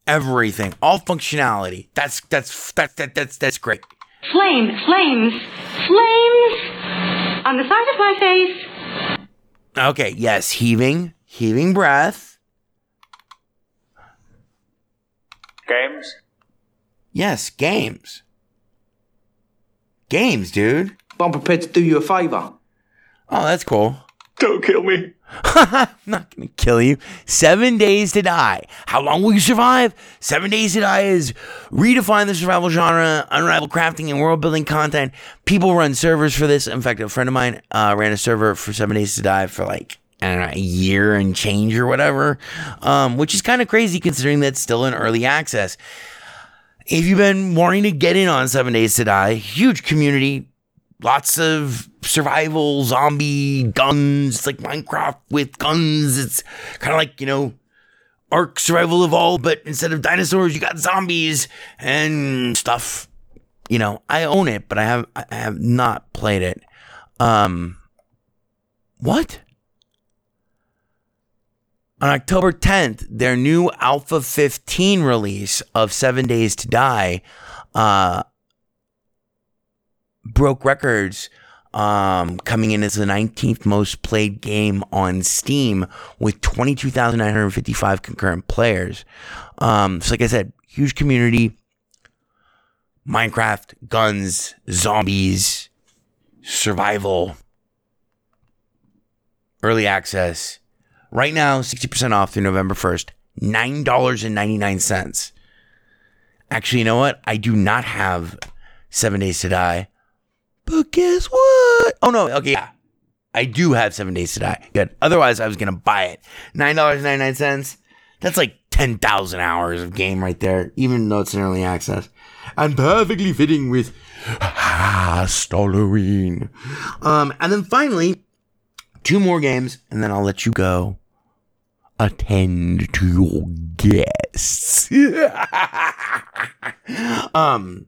everything, all functionality. That's that's that's that, that's that's great. Flames, flames, flames on the side of my face. Okay, yes, heaving, heaving breath. Games? Yes, games. Games, dude. But I'm prepared to do you a favour. Oh, that's cool. Don't kill me. I'm not gonna kill you. Seven days to die. How long will you survive? Seven days to die is redefine the survival genre, unrivaled crafting and world building content. People run servers for this. In fact, a friend of mine uh, ran a server for Seven Days to Die for like Know a year and change or whatever, um, which is kind of crazy considering that's still in early access. If you've been wanting to get in on Seven Days to Die, huge community, lots of survival, zombie, guns. It's like Minecraft with guns. It's kind of like, you know, Ark Survival Evolved, but instead of dinosaurs, you got zombies and stuff. You know, I own it, but I have I have not played it. Um what? On October 10th, their new Alpha 15 release of 7 Days to Die uh broke records um, coming in as the 19th most played game on Steam with 22,955 concurrent players. Um, so, like I said, huge community. Minecraft, guns, zombies, survival, early access. Right now, 60% off through November 1st, $9.99. Actually, you know what? I do not have Seven Days to Die. But guess what? Oh no, okay, yeah. I do have seven days to die. Good. Otherwise, I was gonna buy it. Nine dollars ninety nine cents. That's like ten thousand hours of game right there, even though it's in early access, and perfectly fitting with Halloween. Um, and then finally, two more games, and then I'll let you go. Attend to your guests. um.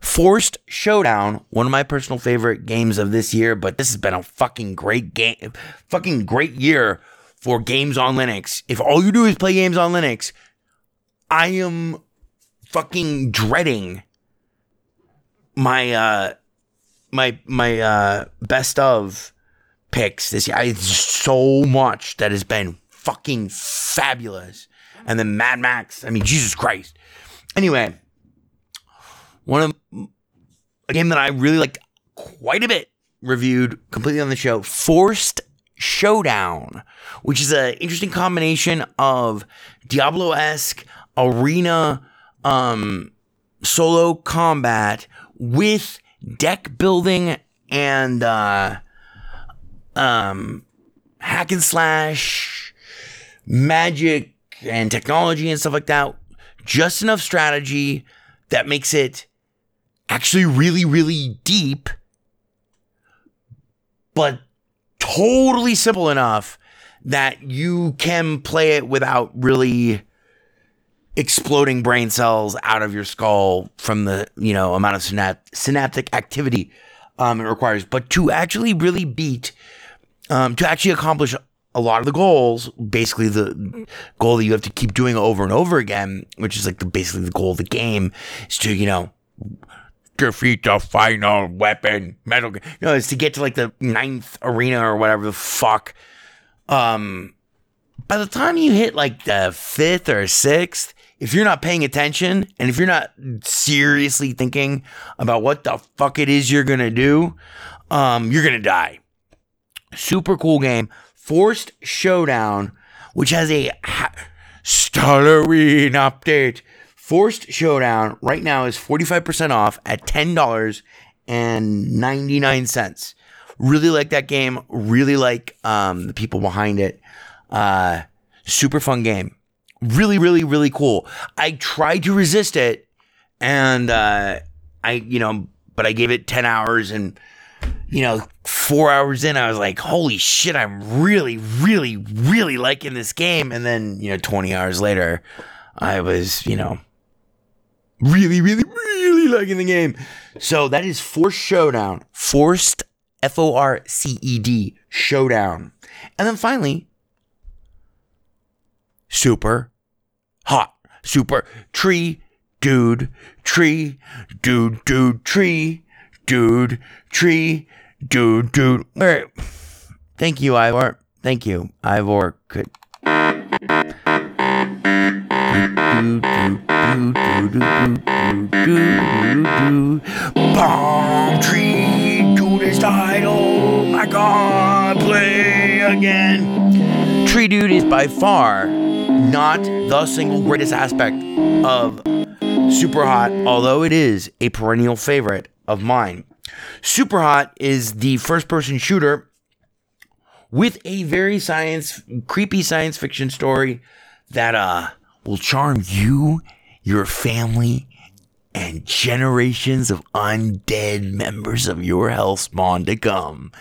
Forced Showdown, one of my personal favorite games of this year, but this has been a fucking great game, fucking great year for games on Linux. If all you do is play games on Linux, I am fucking dreading my uh my my uh best of picks this year. So much that has been fucking fabulous. And then Mad Max, I mean Jesus Christ. Anyway, one of a game that I really liked quite a bit reviewed completely on the show Forced Showdown, which is an interesting combination of Diablo esque arena um, solo combat with deck building and uh, um, hack and slash magic and technology and stuff like that. Just enough strategy that makes it actually really, really deep, but totally simple enough that you can play it without really exploding brain cells out of your skull from the you know amount of synapt- synaptic activity um, it requires. But to actually really beat, um, to actually accomplish a lot of the goals, basically the goal that you have to keep doing over and over again, which is like the basically the goal of the game, is to you know defeat the final weapon. Metal Gear. No, it's to get to like the ninth arena or whatever the fuck. Um, by the time you hit like the fifth or sixth, if you're not paying attention and if you're not seriously thinking about what the fuck it is you're gonna do, um, you're gonna die. Super cool game. Forced Showdown, which has a ha- update. Forced Showdown right now is 45% off at $10.99. Really like that game. Really like um, the people behind it. Uh, super fun game. Really, really, really cool. I tried to resist it and uh, I, you know, but I gave it 10 hours and, you know, four hours in, I was like, holy shit, I'm really, really, really liking this game. And then, you know, 20 hours later, I was, you know, really, really, really liking the game. So that is Forced Showdown. Forced, F O R C E D, Showdown. And then finally, Super Hot. Super Tree Dude Tree Dude Dude Tree Dude Tree Dude Dude. All right. Thank you, Ivor. Thank you, Ivor. Could. Palm tree to this title. My God, play again. Tree Dude is by far not the single greatest aspect of Super Hot, although it is a perennial favorite of mine. Super Hot is the first person shooter with a very science creepy science fiction story that uh will charm you, your family, and generations of undead members of your hellspawn to come.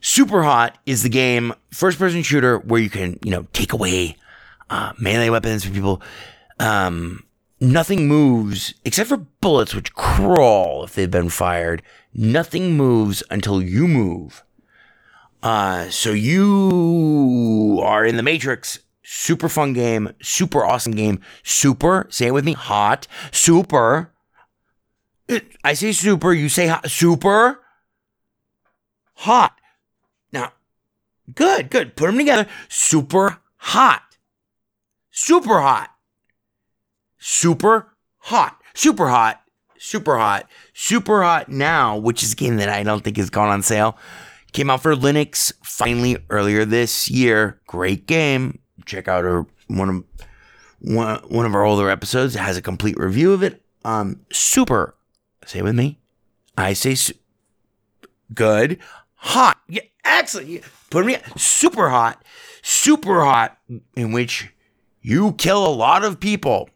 Super Hot is the game, first person shooter where you can, you know, take away uh, melee weapons from people. Um, nothing moves except for bullets, which crawl if they've been fired. Nothing moves until you move. Uh, so you are in the Matrix. Super fun game, super awesome game, super. Say it with me, hot, super. I say super, you say hot, super hot. Now, good, good. Put them together. Super hot, super hot, super hot, super hot, super hot, super hot now, which is a game that I don't think has gone on sale. Came out for Linux finally earlier this year. Great game. Check out our one of one, one of our older episodes. It has a complete review of it. Um, super. Say it with me. I say su- good, hot. Yeah, excellent. Put me super hot, super hot. In which you kill a lot of people,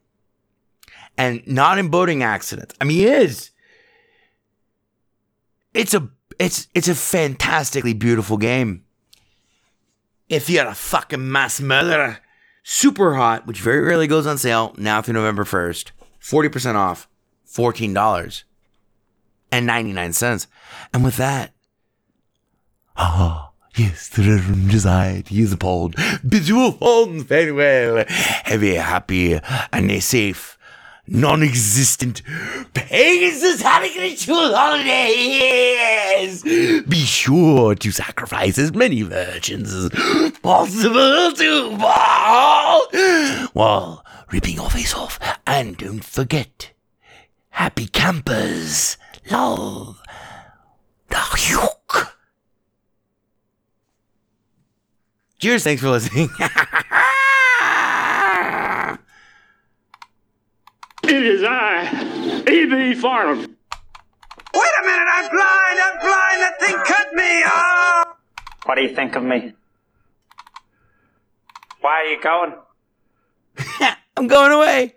and not in boating accidents. I mean, it is. It's a it's it's a fantastically beautiful game. If you're a fucking mass murderer, super hot, which very rarely goes on sale now through November first, forty percent off, fourteen dollars and ninety nine cents. And with that, ah, yes, the Josiah to use the poll. Bid you fond farewell. Have a happy and a safe non-existent Pegasus having a ritual holidays. Be sure to sacrifice as many virgins as possible to Baal while ripping your face off. And don't forget, happy campers, love, the. Cheers, thanks for listening. It is I, E.B. Farnham. Wait a minute, I'm blind, I'm blind, that thing cut me, oh! What do you think of me? Why are you going? I'm going away.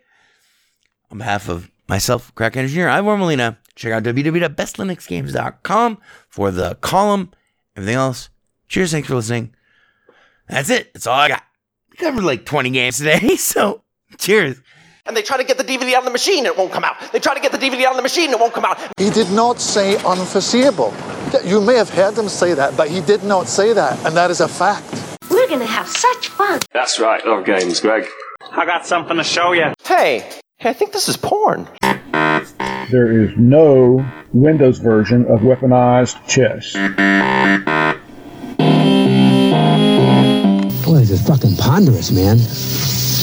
On behalf of myself, Crack Engineer, Ivor Molina, check out www.bestlinuxgames.com for the column, everything else. Cheers, thanks for listening. That's it. That's all I got. We covered like 20 games today, so cheers. And they try to get the DVD out of the machine, it won't come out. They try to get the DVD out of the machine, it won't come out. He did not say unforeseeable. You may have heard him say that, but he did not say that, and that is a fact. We're gonna have such fun. That's right, love games, Greg. I got something to show you. Hey, hey, I think this is porn. There is no Windows version of weaponized chess. Boy, this is fucking ponderous, man.